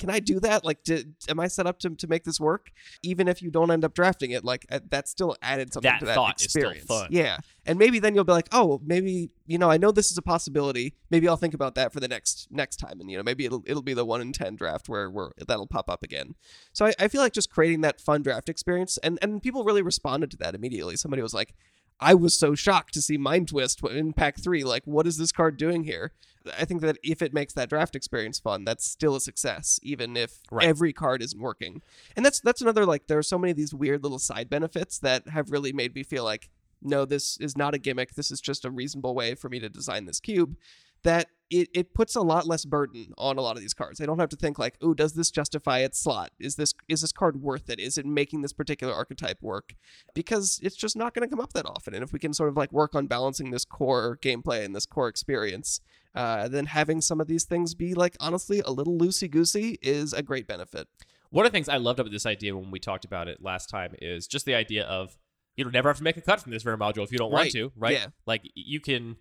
can I do that? Like, did, am I set up to, to make this work? Even if you don't end up drafting it, like uh, that still added something That to that thought is still experience. fun. Yeah, and maybe then you'll be like, oh, maybe you know, I know this is a possibility. Maybe I'll think about that for the next next time, and you know, maybe it'll it'll be the one in ten draft where where that'll pop up again. So I, I feel like just creating that fun draft experience, and and people really responded to that immediately. Somebody was like, I was so shocked to see Mind Twist in pack three. Like, what is this card doing here? I think that if it makes that draft experience fun, that's still a success, even if Right. every card isn't working. And that's that's another like there are so many of these weird little side benefits that have really made me feel like no, this is not a gimmick. This is just a reasonable way for me to design this cube. That it, it puts a lot less burden on a lot of these cards. I don't have to think like, oh, does this justify its slot? Is this is this card worth it? Is it making this particular archetype work? Because it's just not going to come up that often. And if we can sort of like work on balancing this core gameplay and this core experience, uh, then having some of these things be like honestly a little loosey goosey is a great benefit. One of the things I loved about this idea when we talked about it last time is just the idea of you don't never have to make a cut from this rare module if you don't want to, right? Yeah. Like you can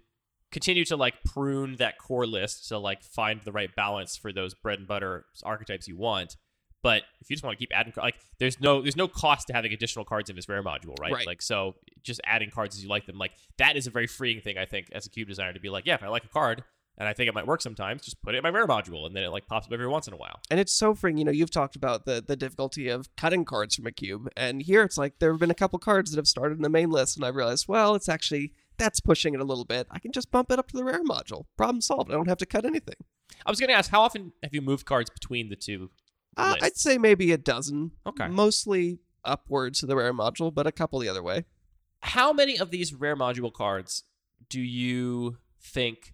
continue to like prune that core list to like find the right balance for those bread and butter archetypes you want. But if you just want to keep adding, like there's no there's no cost to having additional cards in this rare module, right? Right. Like so, just adding cards as you like them, like that is a very freeing thing I think as a cube designer to be like, yeah, if I like a card and I think it might work sometimes, just put it in my rare module, and then it like pops up every once in a while. And it's so freeing. You know, you've talked about the the difficulty of cutting cards from a cube, and here it's like there have been a couple cards that have started in the main list, and I've realized, well, it's actually that's pushing it a little bit. I can just bump it up to the rare module. Problem solved. I don't have to cut anything. I was going to ask, how often have you moved cards between the two? Uh, I'd say maybe a dozen. Okay. Mostly upwards to the rare module, but a couple the other way. How many of these rare module cards do you think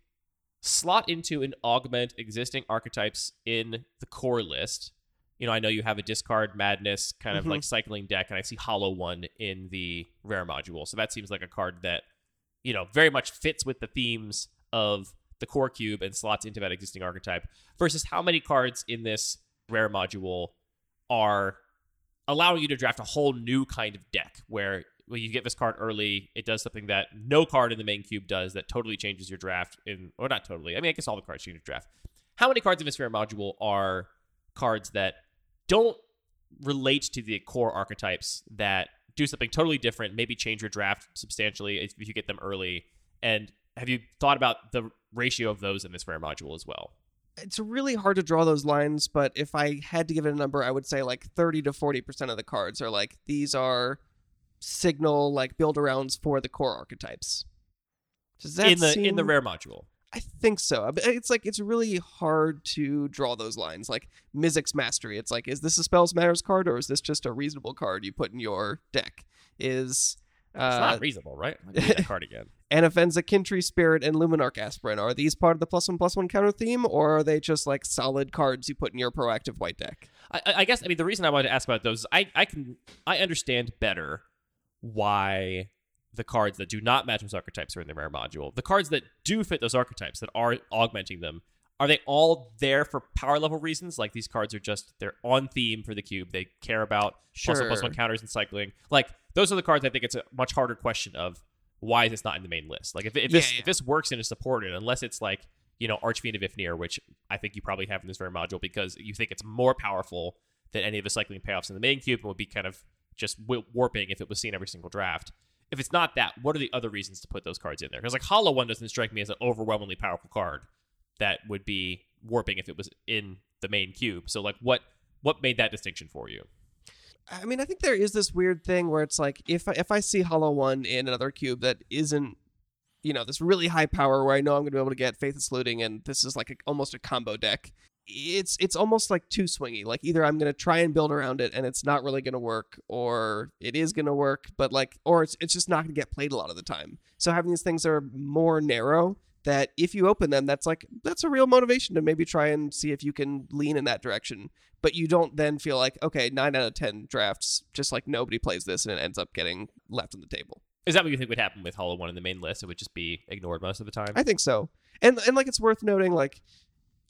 slot into and augment existing archetypes in the core list? You know, I know you have a discard madness kind of Mhm. like cycling deck, and I see Hollow One in the rare module. So that seems like a card that, you know, very much fits with the themes of the core cube and slots into that existing archetype. Versus how many cards in this rare module are allowing you to draft a whole new kind of deck where when you get this card early, it does something that no card in the main cube does that totally changes your draft in or not totally. I mean, I guess all the cards change your draft. How many cards in this rare module are cards that don't relate to the core archetypes that do something totally different, maybe change your draft substantially if you get them early? And have you thought about the ratio of those in this rare module as well? It's really hard to draw those lines, but if I had to give it a number, I would say like 30 to 40% of the cards are like, these are signal, like build arounds for the core archetypes. Does that in the in the rare module. I think so. It's like it's really hard to draw those lines. Like Mizzix Mastery, it's like, is this a Spells Matters card or is this just a reasonable card you put in your deck? Is It's uh, not reasonable, right? That *laughs* card again. Anafenza Kin-Tree Spirit and Luminarch Aspirant are these part of the plus one plus one counter theme, or are they just like solid cards you put in your proactive white deck? I, I I guess I mean the reason I wanted to ask about those is I I can I understand better why the cards that do not match those archetypes are in the rare module. The cards that do fit those archetypes that are augmenting them are they all there for power level reasons? Like these cards are just they're on theme for the cube. They care about plus one Sure. one counters and cycling. Like those are the cards I think it's a much harder question of why is this not in the main list? Like if, if this Yeah, yeah. if this works and is supported, unless it's like you know Archfiend of Ifnir, which I think you probably have in this very module because you think it's more powerful than any of the cycling payoffs in the main cube and would be kind of just warping if it was seen every single draft. If it's not that, what are the other reasons to put those cards in there? Because like Hollow One doesn't strike me as an overwhelmingly powerful card that would be warping if it was in the main cube. So like what what made that distinction for you? I mean, I think there is this weird thing where it's like if I, if I see Hollow One in another cube that isn't, you know, this really high power where I know I'm going to be able to get Faithless Looting and this is like a, almost a combo deck. It's it's almost like too swingy. Like either I'm going to try and build around it and it's not really going to work, or it is going to work, but like, or it's it's just not going to get played a lot of the time. So having these things that are more narrow that if you open them, that's like that's a real motivation to maybe try and see if you can lean in that direction. But you don't then feel like okay, nine out of ten drafts, just like nobody plays this, and it ends up getting left on the table. Is that what you think would happen with Hollow One in the main list? It would just be ignored most of the time. I think so, and and like it's worth noting, like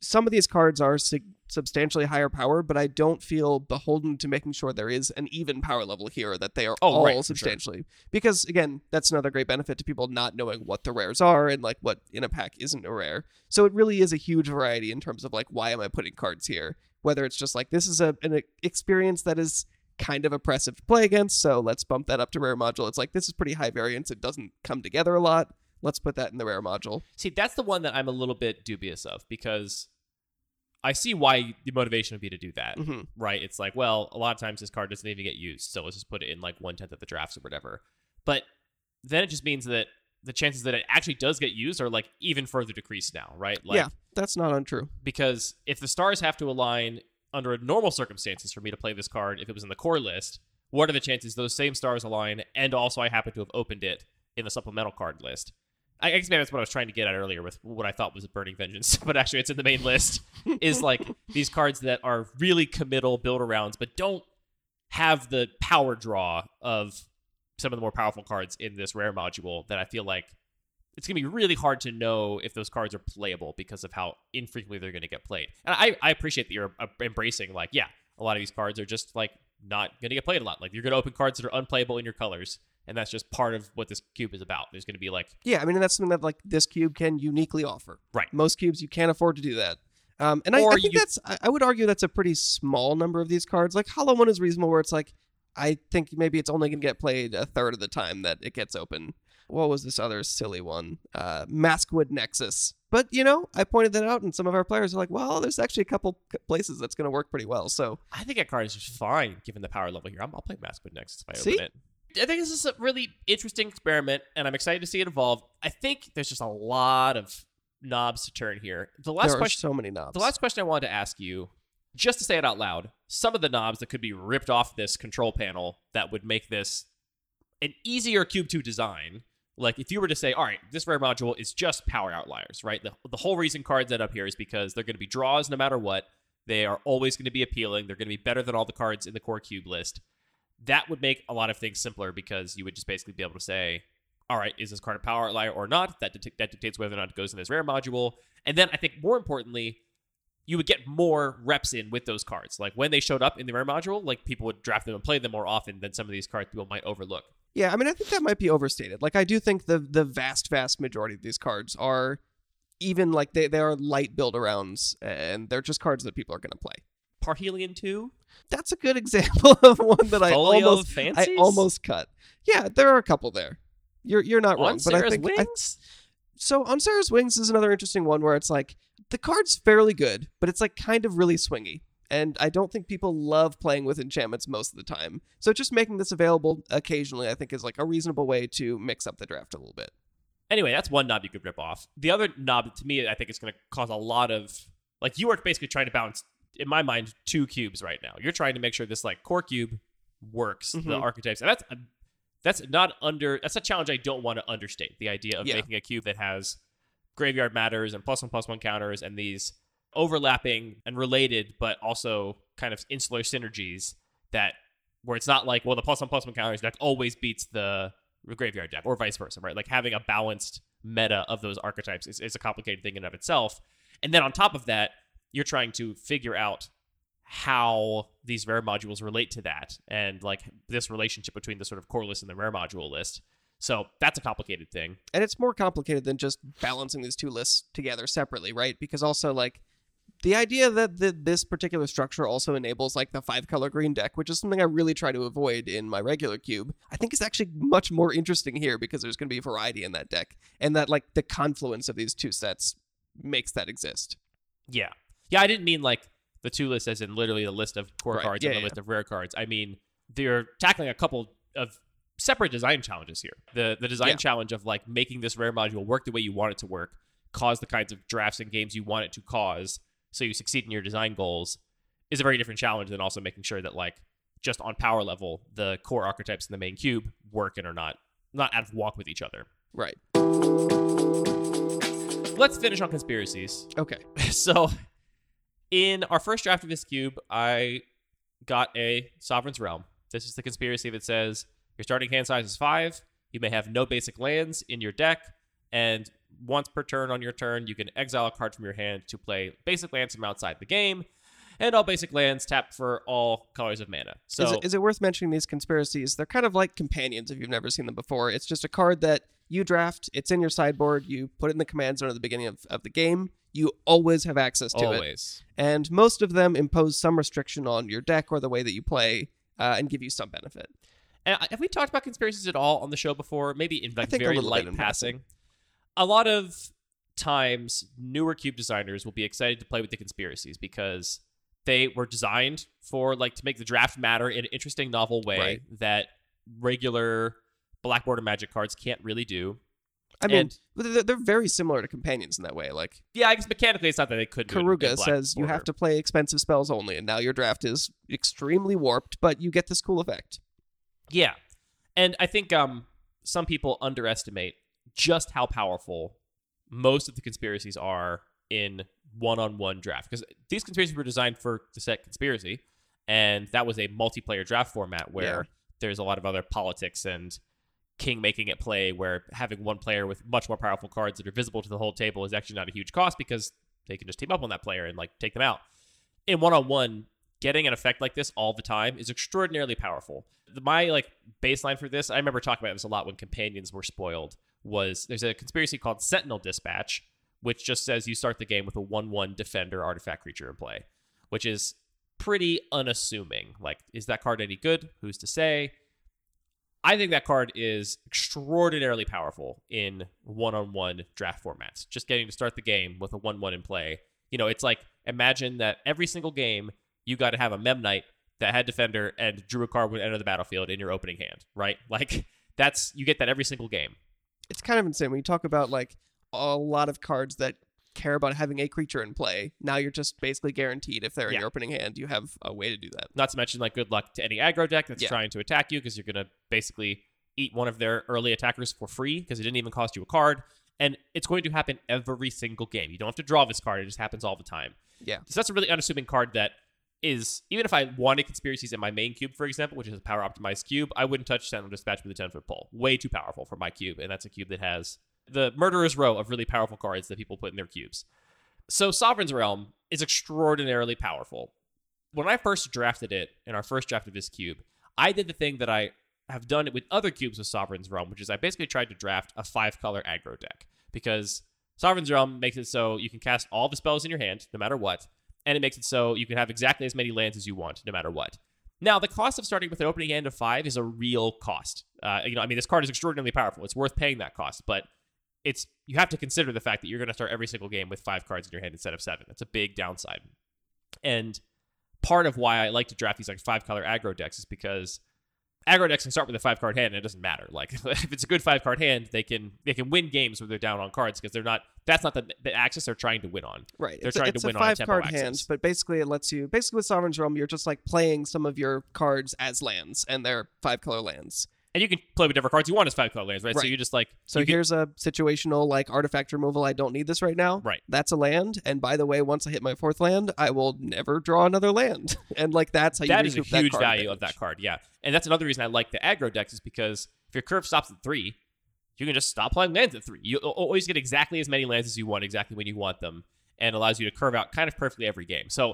some of these cards are sig- substantially higher power, but I don't feel beholden to making sure there is an even power level here that they are Oh, all right, for sure. substantially. Because again, that's another great benefit to people not knowing what the rares are and like what in a pack isn't a rare. So it really is a huge variety in terms of like why am I putting cards here? Whether it's just like this is a an experience that is kind of oppressive to play against, so let's bump that up to rare module. It's like this is pretty high variance. It doesn't come together a lot. Let's put that in the rare module. See, that's the one that I'm a little bit dubious of because I see why the motivation would be to do that. hmm right? It's like, well, a lot of times this card doesn't even get used, so let's just put it in like one tenth of the drafts or whatever. But then it just means that the chances that it actually does get used are like even further decreased now, right? Like, yeah, that's not untrue. because if the stars have to align under normal circumstances for me to play this card, if it was in the core list, what are the chances those same stars align and also I happen to have opened it in the supplemental card list? I guess maybe that's what I was trying to get at earlier with what I thought was a Burning Vengeance, *laughs* but actually it's in the main list. *laughs* is like these cards that are really committal build arounds, but don't have the power draw of some of the more powerful cards in this rare module that I feel like it's going to be really hard to know if those cards are playable because of how infrequently they're going to get played. And I, I appreciate that you're embracing, like, yeah, a lot of these cards are just like not going to get played a lot. Like, you're going to open cards that are unplayable in your colors, and that's just part of what this cube is about. There's going to be like, Yeah, I mean, and that's something that like this cube can uniquely offer. Right. Most cubes you can't afford to do that. Um, and I, I think you- that's I, I would argue that's a pretty small number of these cards. Like Hollow One is reasonable, where it's like I think maybe it's only going to get played a third of the time that it gets open. What was this other silly one? Uh, Maskwood Nexus. But you know, I pointed that out, and some of our players are like, "Well, there's actually a couple places that's going to work pretty well." So I think that card is just fine given the power level here. I'm, I'll play Maskwood Nexus if I See? open it. I think this is a really interesting experiment, and I'm excited to see it evolve. I think there's just a lot of knobs to turn here. The last there are question so many knobs. The last question I wanted to ask you, just to say it out loud, some of the knobs that could be ripped off this control panel that would make this an easier Cube 2 design. Like if you were to say, all right, this rare module is just power outliers, right? The, the whole reason cards end up here is because they're going to be draws no matter what. They are always going to be appealing. They're going to be better than all the cards in the core cube list. That would make a lot of things simpler because you would just basically be able to say, all right, is this card a power outlier or not? That, that dictates whether or not it goes in this rare module. And then I think more importantly, you would get more reps in with those cards. Like when they showed up in the rare module, like people would draft them and play them more often than some of these cards people might overlook. Yeah, I mean, I think that might be overstated. Like, I do think the the vast, vast majority of these cards are even like they, they are light build arounds, and they're just cards that people are going to play. Parhelion 2? That's a good example *laughs* of one that I almost I almost cut. Yeah, there are a couple there. You're you're not wrong, On but I Serra's think I- Wings? so on Serra's Wings is another interesting one where it's like the card's fairly good, but it's like kind of really swingy. And I don't think people love playing with enchantments most of the time. So just making this available occasionally, I think, is like a reasonable way to mix up the draft a little bit. Anyway, that's one knob you could rip off. The other knob, to me, I think is going to cause a lot of like you are basically trying to balance, in my mind, two cubes right now. You're trying to make sure this like core cube works, the Mhm. archetypes, and that's that's not under. That's a challenge I don't want to understate. The idea of Yeah. making a cube that has graveyard matters and plus one plus one counters and these overlapping and related, but also kind of insular synergies that where it's not like well the plus one plus one counters deck always beats the graveyard deck or vice versa, right? Like having a balanced meta of those archetypes is, is a complicated thing in and of itself. And then on top of that, you're trying to figure out how these rare modules relate to that and like this relationship between the sort of core list and the rare module list. So that's a complicated thing. And it's more complicated than just balancing these two lists together separately, right? Because also like the idea that the, this particular structure also enables like the five color green deck, which is something I really try to avoid in my regular cube, I think is actually much more interesting here because there's going to be variety in that deck, and that like the confluence of these two sets makes that exist. Yeah. Yeah, I didn't mean like the two lists as in literally the list of core Right. cards Yeah, and the yeah. list of rare cards. I mean, they're tackling a couple of separate design challenges here. The the design Yeah. challenge of like making this rare module work the way you want it to work, cause the kinds of drafts and games you want it to cause, so you succeed in your design goals, is a very different challenge than also making sure that like just on power level, the core archetypes in the main cube work and are not not out of walk with each other. Right. Let's finish on conspiracies. Okay. *laughs* so in our first draft of this cube, I got a Sovereign's Realm. This is the conspiracy that says your starting hand size is five. You may have no basic lands in your deck, and once per turn on your turn, you can exile a card from your hand to play basic lands from outside the game. And all basic lands tap for all colors of mana. So is, it, is it worth mentioning these conspiracies? They're kind of like companions if you've never seen them before. It's just a card that you draft, it's in your sideboard, you put it in the command zone at the beginning of, of the game. You always have access to it. always. And most of them impose some restriction on your deck or the way that you play uh, and give you some benefit. And have we talked about conspiracies at all on the show before? Maybe in like very light in passing. A lot of times, newer cube designers will be excited to play with the conspiracies because they were designed for like to make the draft matter in an interesting, novel way Right. that regular Black Border Magic cards can't really do. I mean, And- they're, they're very similar to companions in that way. Like Yeah, I guess mechanically it's not that they could. do it in- in Keruga says, you have to play expensive spells only, and now your draft is extremely warped, but you get this cool effect. Yeah. And I think um some people underestimate just how powerful most of the conspiracies are in one-on-one draft because these conspiracies were designed for the set conspiracy and that was a multiplayer draft format where Yeah. there's a lot of other politics and king making it play where having one player with much more powerful cards that are visible to the whole table is actually not a huge cost because they can just team up on that player and like take them out. In one-on-one getting an effect like this all the time is extraordinarily powerful. My like baseline for this i remember talking about this a lot when companions were spoiled was there's a conspiracy called sentinel dispatch which just says you start the game with a 1-1 defender artifact creature in play which is pretty unassuming. Like is that card any good? Who's to say I think that card is extraordinarily powerful in one-on-one draft formats. Just getting to start the game with a one-one in play. You know, it's like imagine that every single game you got to have a Memnite that had defender and drew a card would enter the battlefield in your opening hand, right? *laughs* Like that's you get that every single game. It's kind of insane when you talk about like a lot of cards that care about having a creature in play. Now you're just basically guaranteed if they're in Yeah. your opening hand, you have a way to do that. Not to mention, like, good luck to any aggro deck that's Yeah. trying to attack you because you're going to basically eat one of their early attackers for free because it didn't even cost you a card. And it's going to happen every single game. You don't have to draw this card, it just happens all the time. Yeah. So that's a really unassuming card that is, even if I wanted conspiracies in my main cube, for example, which is a power optimized cube, I wouldn't touch Sentinel Dispatch with a 10 foot pole. Way too powerful for my cube. And that's a cube that has the murderer's row of really powerful cards that people put in their cubes. So Sovereign's Realm is extraordinarily powerful. When I first drafted it in our first draft of this cube, I did the thing that I have done it with other cubes with Sovereign's Realm, which is I basically tried to draft a five color aggro deck because Sovereign's Realm makes it so you can cast all the spells in your hand, no matter what, and it makes it so you can have exactly as many lands as you want, no matter what. Now, the cost of starting with an opening hand of five is a real cost. Uh, you know, I mean, this card is extraordinarily powerful. It's worth paying that cost, but it's you have to consider the fact that you're going to start every single game with five cards in your hand instead of seven. That's a big downside. And part of why I like to draft these like five color aggro decks is because aggro decks can start with a five card hand and it doesn't matter. Like *laughs* if it's a good five card hand, they can they can win games where they're down on cards because they're not that's not the, the axis they're trying to win on. Right. They're it's a, trying to win a on a five tempo card hand, but basically it lets you basically with Sovereign's Realm, you're just like playing some of your cards as lands, and they're five color lands. And you can play with different cards you want as five color lands, right? So Right. you just like So you can- here's a situational like artifact removal. I don't need this right now. Right. That's a land. And by the way, once I hit my fourth land, I will never draw another land. *laughs* and like that's how you that is a huge value of that card. Yeah, and that's another reason I like the aggro decks is because if your curve stops at three, you can just stop playing lands at three. You always get exactly as many lands as you want, exactly when you want them, and allows you to curve out kind of perfectly every game. So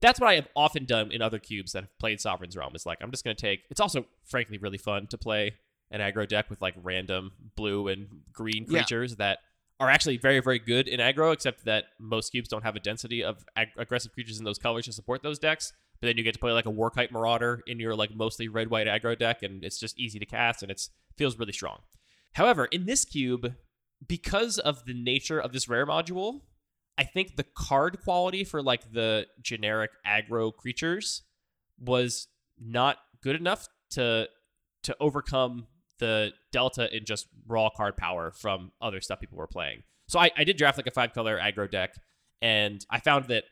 that's what I have often done in other cubes that have played Sovereign's Realm. Is like I'm just going to take. It's also frankly really fun to play an aggro deck with like random blue and green Yeah. creatures that are actually very very good in aggro, except that most cubes don't have a density of ag- aggressive creatures in those colors to support those decks. But then you get to play like a Warkite Marauder in your like mostly red white aggro deck, and it's just easy to cast and it's feels really strong. However, in this cube, because of the nature of this rare module, I think the card quality for like the generic aggro creatures was not good enough to to overcome the delta in just raw card power from other stuff people were playing. So I, I did draft like a five color aggro deck, and I found that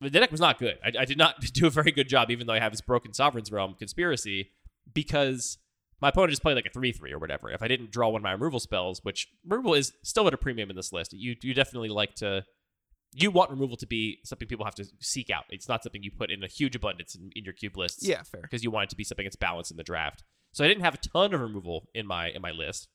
the deck was not good. I, I did not *laughs* do a very good job, even though I have this broken Sovereign's Realm conspiracy, because my opponent just played like a 3 3 or whatever. If I didn't draw one of my removal spells, which removal is still at a premium in this list, you, you definitely like to. You want removal to be something people have to seek out. It's not something you put in a huge abundance in, in your cube lists Yeah, fair. because you want it to be something that's balanced in the draft. So I didn't have a ton of removal in my in my list.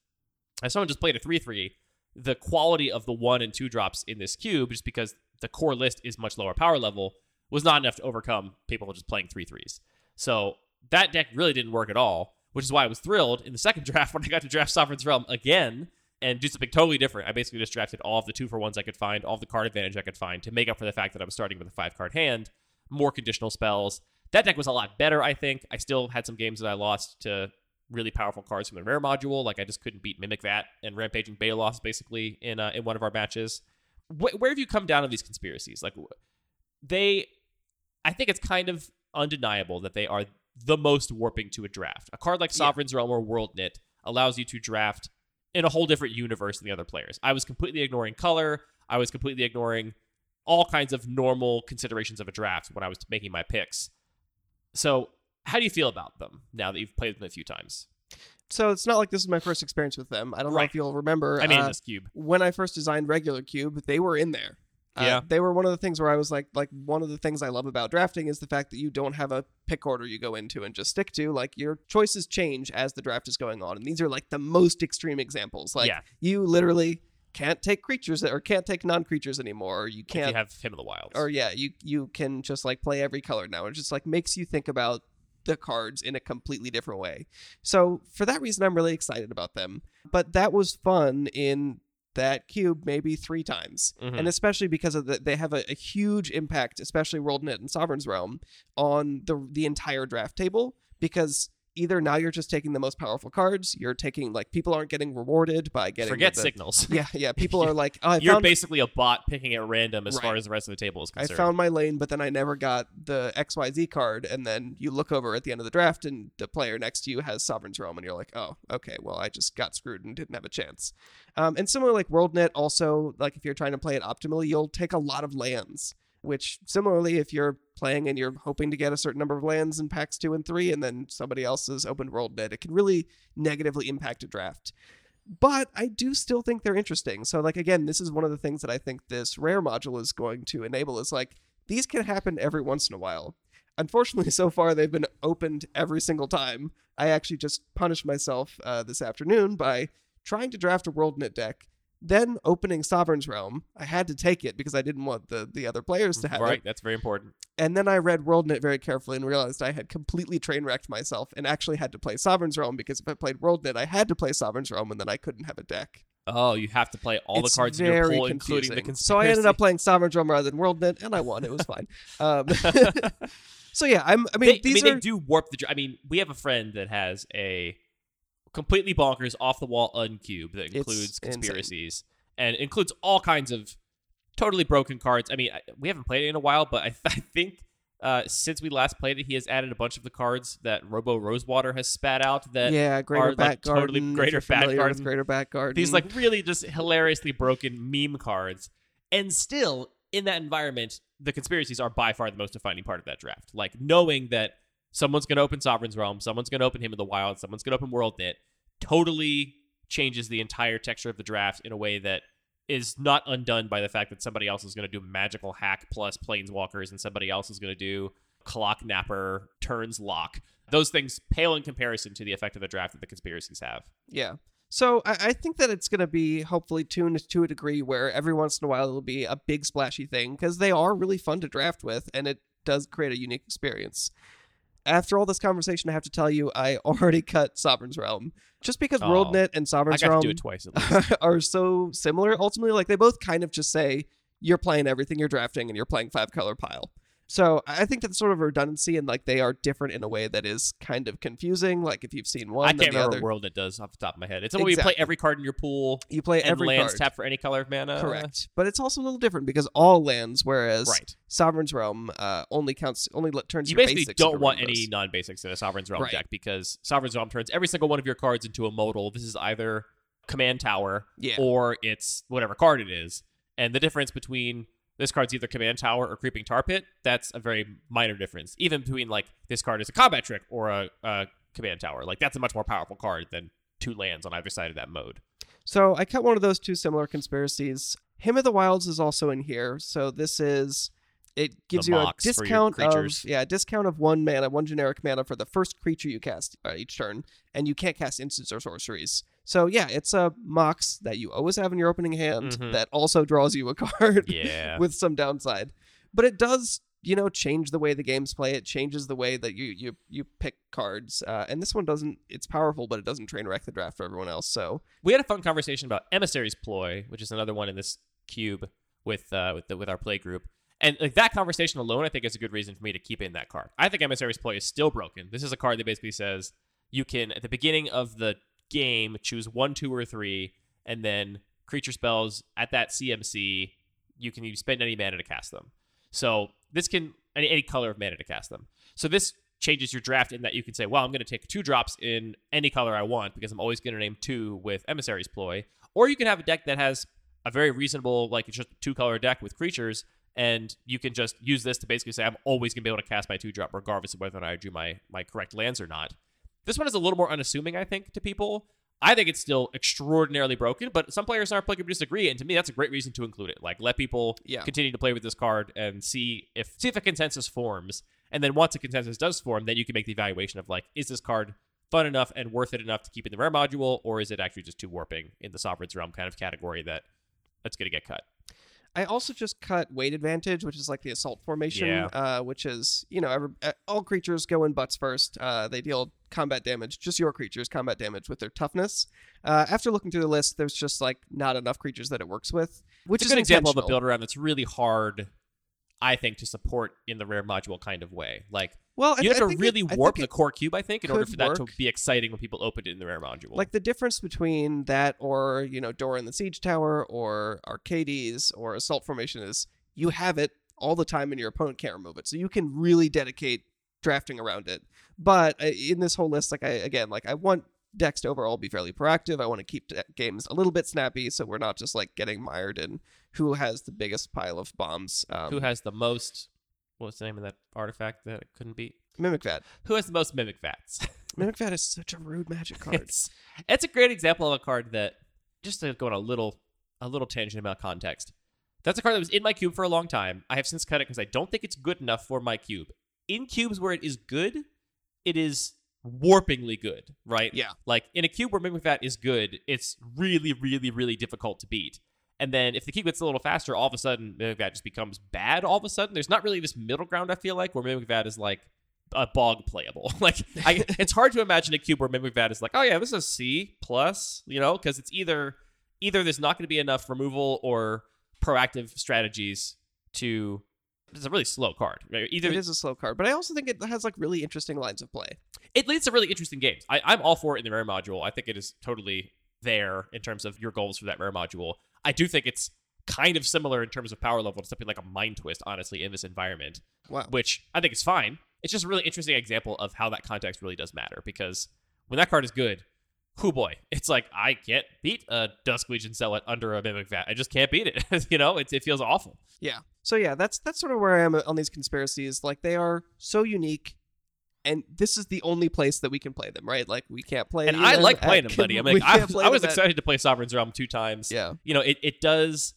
As someone just played a three three, the quality of the one and two drops in this cube, just because the core list is much lower power level, was not enough to overcome people just playing three threes. So that deck really didn't work at all, which is why I was thrilled in the second *laughs* draft when I got to draft Sovereign's Realm again and do something totally different. I basically just drafted all of the two for ones I could find, all of the card advantage I could find to make up for the fact that I was starting with a five card hand, more conditional spells. That deck was a lot better, I think. I still had some games that I lost to really powerful cards from the rare module. Like I just couldn't beat Mimic Vat and Rampaging Baloths basically in uh, in one of our matches. Wh- where have you come down on these conspiracies? Like they, I think it's kind of undeniable that they are the most warping to a draft. A card like Yeah. Sovereign's Realm or Worldknit allows you to draft in a whole different universe than the other players. I was completely ignoring color. I was completely ignoring all kinds of normal considerations of a draft when I was making my picks. So, how do you feel about them now that you've played them a few times? So it's not like this is my first experience with them. I don't know if you'll remember. I mean, uh, this cube. when I first designed regular cube, they were in there. Uh, Yeah. they were one of the things where I was like, like one of the things I love about drafting is the fact that you don't have a pick order you go into and just stick to. Like your choices change as the draft is going on, and these are like the most extreme examples. Like Yeah. you literally can't take creatures or can't take non-creatures anymore. Or you can't you have Hymn of the Wilds. or yeah, you you can just like play every color now. It just like makes you think about the cards in a completely different way. So for that reason, I'm really excited about them. But that was fun in that cube maybe three times, Mhm. and especially because of the, they have a, a huge impact, especially Worldknit and Sovereign's Realm, on the the entire draft table because. Either now you're just taking the most powerful cards, you're taking like people aren't getting rewarded by getting Forget the, signals. *laughs* Yeah, yeah. People are *laughs* like, oh, I You're *laughs* basically a bot picking at random as Right. far as the rest of the table is concerned. I found my lane, but then I never got the XYZ card. And then you look over at the end of the draft, and the player next to you has Sovereign's Realm, and you're like, oh, okay, well, I just got screwed and didn't have a chance. Um, and similar, like Worldknit, also, like if you're trying to play it optimally, you'll take a lot of lands. Which similarly, if you're playing and you're hoping to get a certain number of lands in packs two and three, and then somebody else open world Worldknit, it can really negatively impact a draft but I do still think they're interesting. So like again, this is one of the things that I think this rare module is going to enable is like these can happen every once in a while. Unfortunately, *laughs* so far they've been opened every single time. I actually just punished myself uh, this afternoon by trying to draft a world Worldknit deck, then opening Sovereign's Realm. I had to take it because I didn't want the the other players to have right, it. Right, that's very important. And then I read Worldknit very carefully and realized I had completely train wrecked myself and actually had to play Sovereign's Realm because if I played Worldknit, I had to play Sovereign's Realm and then I couldn't have a deck. Oh, you have to play all It's the cards in your pool, including the confusing. conspiracy. So I ended up playing Sovereign's Realm rather than Worldknit, and I won. It was fine. *laughs* Um, *laughs* so yeah, I'm. I mean, they, these I mean, are they do warp the. I mean, we have a friend that has a completely bonkers, off the wall uncube that includes insane. conspiracies and includes all kinds of totally broken cards. I mean, we haven't played it in a while, but I, *laughs* I think uh, since we last played it, he has added a bunch of the cards that Robo Rosewater has spat out. That yeah, Greater are, like, Garden. totally Greater Back Garden. Greater Back Garden. these like really just hilariously broken meme cards, and still in that environment, the conspiracies are by far the most defining part of that draft. Like knowing that someone's going to open Sovereign's Realm, someone's going to open Hymn in the Wild, someone's going to open World Worldknit, totally changes the entire texture of the draft in a way that is not undone by the fact that somebody else is going to do magical hack plus planeswalkers and somebody else is going to do clock napper turns lock. Those things pale in comparison to the effect of the draft that the conspiracies have. Yeah. So I, I think that it's going to be hopefully tuned to a degree where every once in a while it'll be a big splashy thing because they are really fun to draft with and it does create a unique experience. After all this conversation, I have to tell you I *laughs* already cut Sovereign's Realm just because Oh. Worldknit and Sovereign's Realm to do it twice at *laughs* least are so similar. Ultimately, like they both kind of just say you're playing everything you're drafting and you're playing five color pile. So I think that's sort of a redundancy and like they are different in a way that is kind of confusing. Like if you've seen one, i can't the remember other, what world it does off the top of my head it's a way you play every card in your pool you play and every lands card. tap for any color of mana Correct, but it's also a little different because all lands, whereas right Sovereign's Realm uh, only counts only turns you basically don't want rainbows. any non-basics in a Sovereign's Realm Right. deck because Sovereign's Realm turns every single one of your cards into a modal. This is either command tower Yeah. or it's whatever card it is. And the difference between this card's either command tower or creeping tar pit, that's a very minor difference. Even between like this card is a combat trick or a, a command tower. Like that's a much more powerful card than two lands on either side of that mode. So I cut one of those two similar conspiracies. Hymn of the Wilds is also in here. So this is it gives The you a mox for your discount of yeah, a discount of one mana, one generic mana for the first creature you cast uh, each turn, and you can't cast instants or sorceries. So yeah, it's a mox that you always have in your opening hand Mhm. that also draws you a *laughs* card Yeah. with some downside. But it does, you know, change the way the games play. It changes the way that you you you pick cards. Uh, and this one doesn't. It's powerful, but it doesn't train wreck the draft for everyone else. So we had a fun conversation about emissary's ploy, which is another one in this cube with uh, with the, with our play group. And like that conversation alone, I think is a good reason for me to keep in that card. I think emissary's ploy is still broken. This is a card that basically says you can at the beginning of the game choose one, two, or three, and then creature spells at that CMC you can spend any mana to cast them. So this can any, any color of mana to cast them. So this changes your draft in that you can say, well, I'm going to take two drops in any color I want because I'm always going to name two with Emissary's Ploy. Or you can have a deck that has a very reasonable, like it's just two color deck with creatures, and you can just use this to basically say, I'm always going to be able to cast my two drop regardless of whether or not I drew my, my correct lands or not. This one is a little more unassuming, I think, to people. I think it's still extraordinarily broken, but some players in our play group disagree, and to me, that's a great reason to include it. Like, let people Yeah. continue to play with this card and see if see if a consensus forms, and then once a consensus does form, then you can make the evaluation of like, is this card fun enough and worth it enough to keep in the rare module, or is it actually just too warping in the Sovereign's Realm kind of category that that's going to get cut? I also just cut weight advantage, which is like the assault formation, Yeah. uh, which is you know every, uh, all creatures go in butts first. Uh, they deal combat damage, just your creatures combat damage with their toughness. Uh, after looking through the list, there's just like not enough creatures that it works with, which It's is a good example of a build around that's really hard I think, to support in the rare module kind of way. Like Well, I- you have to it- really I warp the core cube, I think, in order for that to be exciting when people open it in the rare module. Like the difference between that or, you know, Doran the Siege Tower or Arcades or Assault Formation is you have it all the time and your opponent can't remove it. So you can really dedicate drafting around it. But uh, in this whole list, like I again, like I want decks to overall be fairly proactive. I want to keep de- games a little bit snappy so we're not just like getting mired in who has the biggest pile of bombs. Um, who has the most? What's the name of that artifact that it couldn't beat? Mimic Vat? Who has the most mimic vats? *laughs* Mimic Vat is such a rude magic card. it's it's a great example of a card that just to go on a little a little tangent about context. That's a card that was in my cube for a long time. I have since cut it because I don't think it's good enough for my cube. In cubes where it is good, it is warpingly good, right? Yeah. Like in a cube where Mimic Vat is good, it's really, really, really difficult to beat. And then if the cube gets a little faster, all of a sudden Mimic Vat just becomes bad. All of a sudden, there's not really this middle ground. I feel like where Mimic Vat is like a bog playable. *laughs* like I, *laughs* it's hard to imagine a cube where Mimic Vat is like, oh yeah, this is C plus, you know, because it's either either there's not going to be enough removal or proactive strategies to. It's a really slow card. Right? Either It is a slow card, but I also think it has like really interesting lines of play. it leads to really interesting games. I, I'm all for it in the rare module. I think it is totally there in terms of your goals for that rare module. I do think it's kind of similar in terms of power level to something like a mind twist, honestly, in this environment, Wow. which I think is fine. It's just a really interesting example of how that context really does matter because when that card is good, who boy, *laughs* it's like I can't beat a Dusk Legion Zealot under a Mimic Vat. I just can't beat it. *laughs* you know, it, it feels awful. Yeah. So yeah, that's that's sort of where I am on these conspiracies. Like they are so unique, and this is the only place that we can play them, right? Like we can't play. And I like playing them, buddy. I mean, I, I was them at- excited to play Sovereign's Realm two times. Yeah. you know, it, it does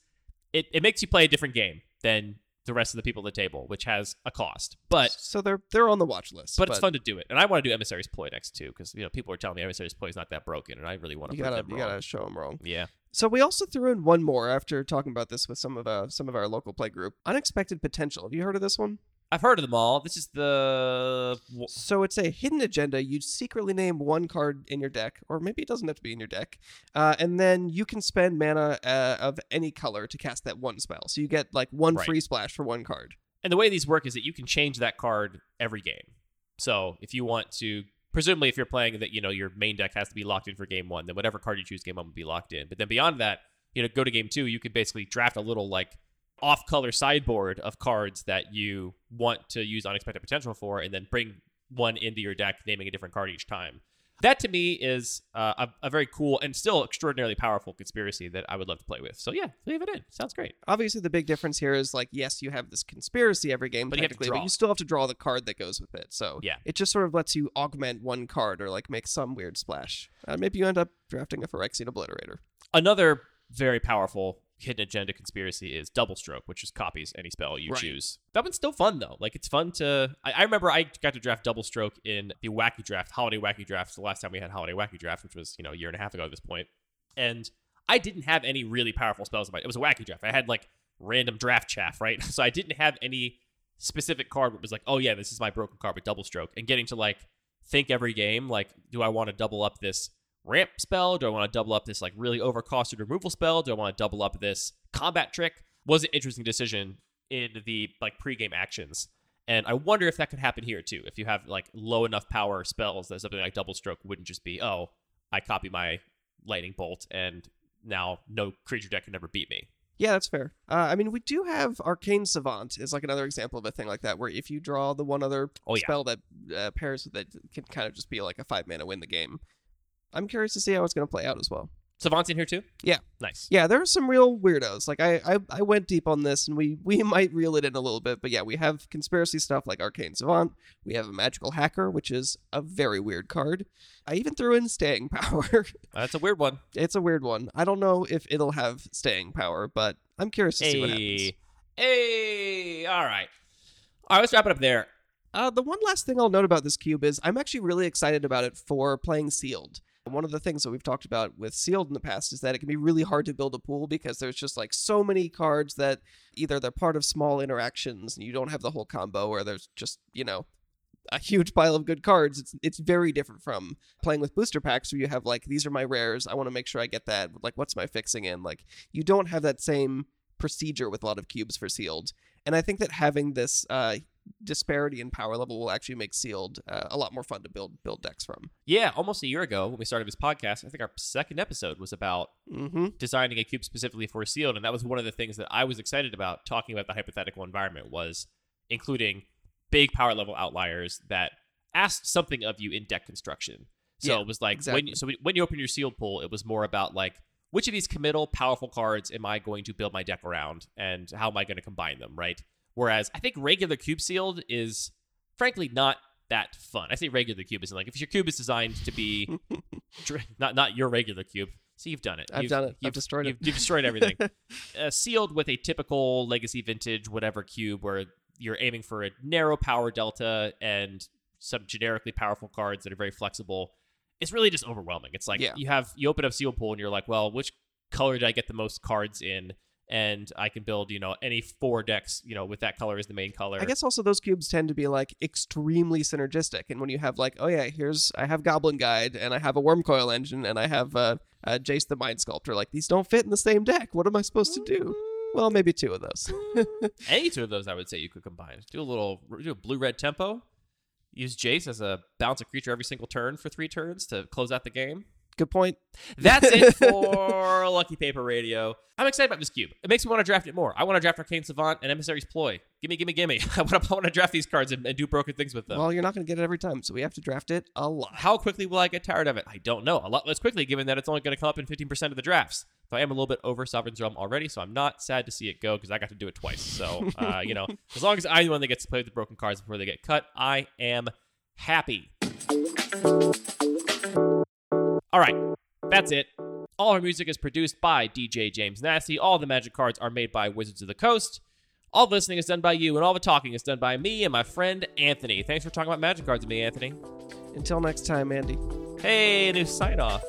it, it makes you play a different game than the rest of the people at the table, which has a cost. But so they're they're on the watch list. but it's fun to do it, and I want to do Emissary's Ploy next too, because you know people are telling me Emissary's Ploy is not that broken, and I really want to. You gotta them you wrong. gotta show them wrong. Yeah, So we also threw in one more after talking about this with some of uh, some of our local play group. Unexpected potential. Have you heard of this one? I've heard of them all. This is the So it's a hidden agenda. You secretly name one card in your deck, or maybe it doesn't have to be in your deck, uh, and then you can spend mana uh, of any color to cast that one spell. So you get like one Right. free splash for one card. and the way these work is that you can change that card every game. So if you want to, presumably, if you're playing that, you know, your main deck has to be locked in for game one, then whatever card you choose game one will be locked in. But then beyond that, you know, go to game two, you could basically draft a little like off-color sideboard of cards that you want to use unexpected potential for, and then bring one into your deck, naming a different card each time. That to me is uh, a, a very cool and still extraordinarily powerful conspiracy that I would love to play with. So yeah, leave it in. Sounds great. Obviously, the big difference here is like, yes, you have this conspiracy every game, But you have to technically, draw. but you still have to draw the card that goes with it. So Yeah. it just sort of lets you augment one card or like make some weird splash. Uh, maybe you end up drafting a Phyrexian Obliterator. Another very powerful hidden agenda conspiracy is double stroke, which just copies any spell you Right. choose. That one's still fun though. Like it's fun to. I, I remember I got to draft double stroke in the wacky draft, holiday wacky draft. The last time we had holiday wacky draft, which was you know a year and a half ago at this point, and I didn't have any really powerful spells. In my, it was a wacky draft. I had like random draft chaff, right? *laughs* So I didn't have any specific card that was like, oh yeah, this is my broken card with double stroke, and getting to like think every game, like, do I want to double up this ramp spell? Do I want to double up this like really overcosted removal spell? Do I want to double up this combat trick? Was an interesting decision in the like pregame actions. And I wonder if that could happen here too. If you have like low enough power spells that something like double stroke wouldn't just be, oh, I copy my lightning bolt and now no creature deck can ever beat me. Yeah, that's fair. Uh, I mean, we do have Arcane Savant is like another example of a thing like that, where if you draw the one other Oh, yeah. spell that uh, pairs with it, can kind of just be like a five mana win the game. I'm curious to see how it's going to play out as well. Savant's in here too? Yeah. Nice. Yeah, there are some real weirdos. Like I, I, I went deep on this, and we we *laughs* might reel it in a little bit, but yeah, we have conspiracy stuff like Arcane Savant. We have a Magical Hacker, which is a very weird card. I even threw in Staying *laughs* Power. That's a weird one. it's a weird one. I don't know if it'll have Staying Power, but I'm curious to see what happens. Hey. Hey. All right. All right, let's wrap it up there. Uh, the one last thing I'll note about this cube is I'm actually really excited about it for playing sealed. One of the things that we've talked about with sealed in the past is that it can be really hard to build a pool because there's just like so many cards that either they're part of small interactions and you don't have the whole combo, or there's just you know a huge pile of good cards. It's it's very different from playing with booster packs where you have like these are my rares. I want to make sure I get that. Like what's my fixing in? Like you don't have that same procedure with a lot of cubes for sealed, and I think that having this uh, disparity in power level will actually make sealed uh, a lot more fun to build build decks from. Yeah, almost a year ago when we started this podcast, I think our second episode was about Mm-hmm. designing a cube specifically for sealed, and that was one of the things that I was excited about talking about the hypothetical environment was including big power level outliers that asked something of you in deck construction. So Yeah, it was like exactly. when you, so when you open your sealed pool, it was more about like which of these committal powerful cards am I going to build my deck around, and how am I going to combine them, right? Whereas I think regular cube sealed is frankly not that fun. I say regular cube isn't like if your cube is designed to be *laughs* not not your regular cube. So you've done it. I've You've- done it. You've destroyed it. You've, you've destroyed everything. *laughs* uh, sealed with a typical legacy vintage whatever cube where you're aiming for a narrow power delta and some generically powerful cards that are very flexible. It's really just overwhelming. It's like Yeah. you have you open up sealed pool and you're like, well, which color did I get the most cards in? And I can build, you know, any four decks, you know, with that color as the main color. I guess also those cubes tend to be like extremely synergistic, and when you have like, oh yeah, here's I have Goblin Guide, and I have a Wurmcoil Engine, and I have uh, uh, Jace the Mind Sculptor, like these don't fit in the same deck. What am I supposed to do? Well, maybe two of those. *laughs* Any two of those, I would say you could combine. Do a little, do a blue red tempo. Use Jace as a bounce a creature every single turn for three turns to close out the game. Good point. *laughs* That's it for *laughs* Lucky Paper Radio. I'm excited about this cube. It makes me want to draft it more. I want to draft Arcane Savant and Emissary's Ploy. Gimme, gimme, gimme. *laughs* I want to, I want to draft these cards and, and do broken things with them. Well, you're not going to get it every time, so we have to draft it a lot. How quickly will I get tired of it? I don't know. A lot less quickly, given that it's only going to come up in 15% of the drafts. So I am a little bit over Sovereign's Realm already, so I'm not sad to see it go because I got to do it twice. So, uh, you know, as long as I'm the one that gets to play with the broken cards before they get cut, I am happy. All right, that's it. All our music is produced by DJ James Nasty. All the magic cards are made by Wizards of the Coast. All the listening is done by you, and all the talking is done by me and my friend Anthony. Thanks for talking about magic cards with me, Anthony. Until next time, Andy. Hey, new sign off.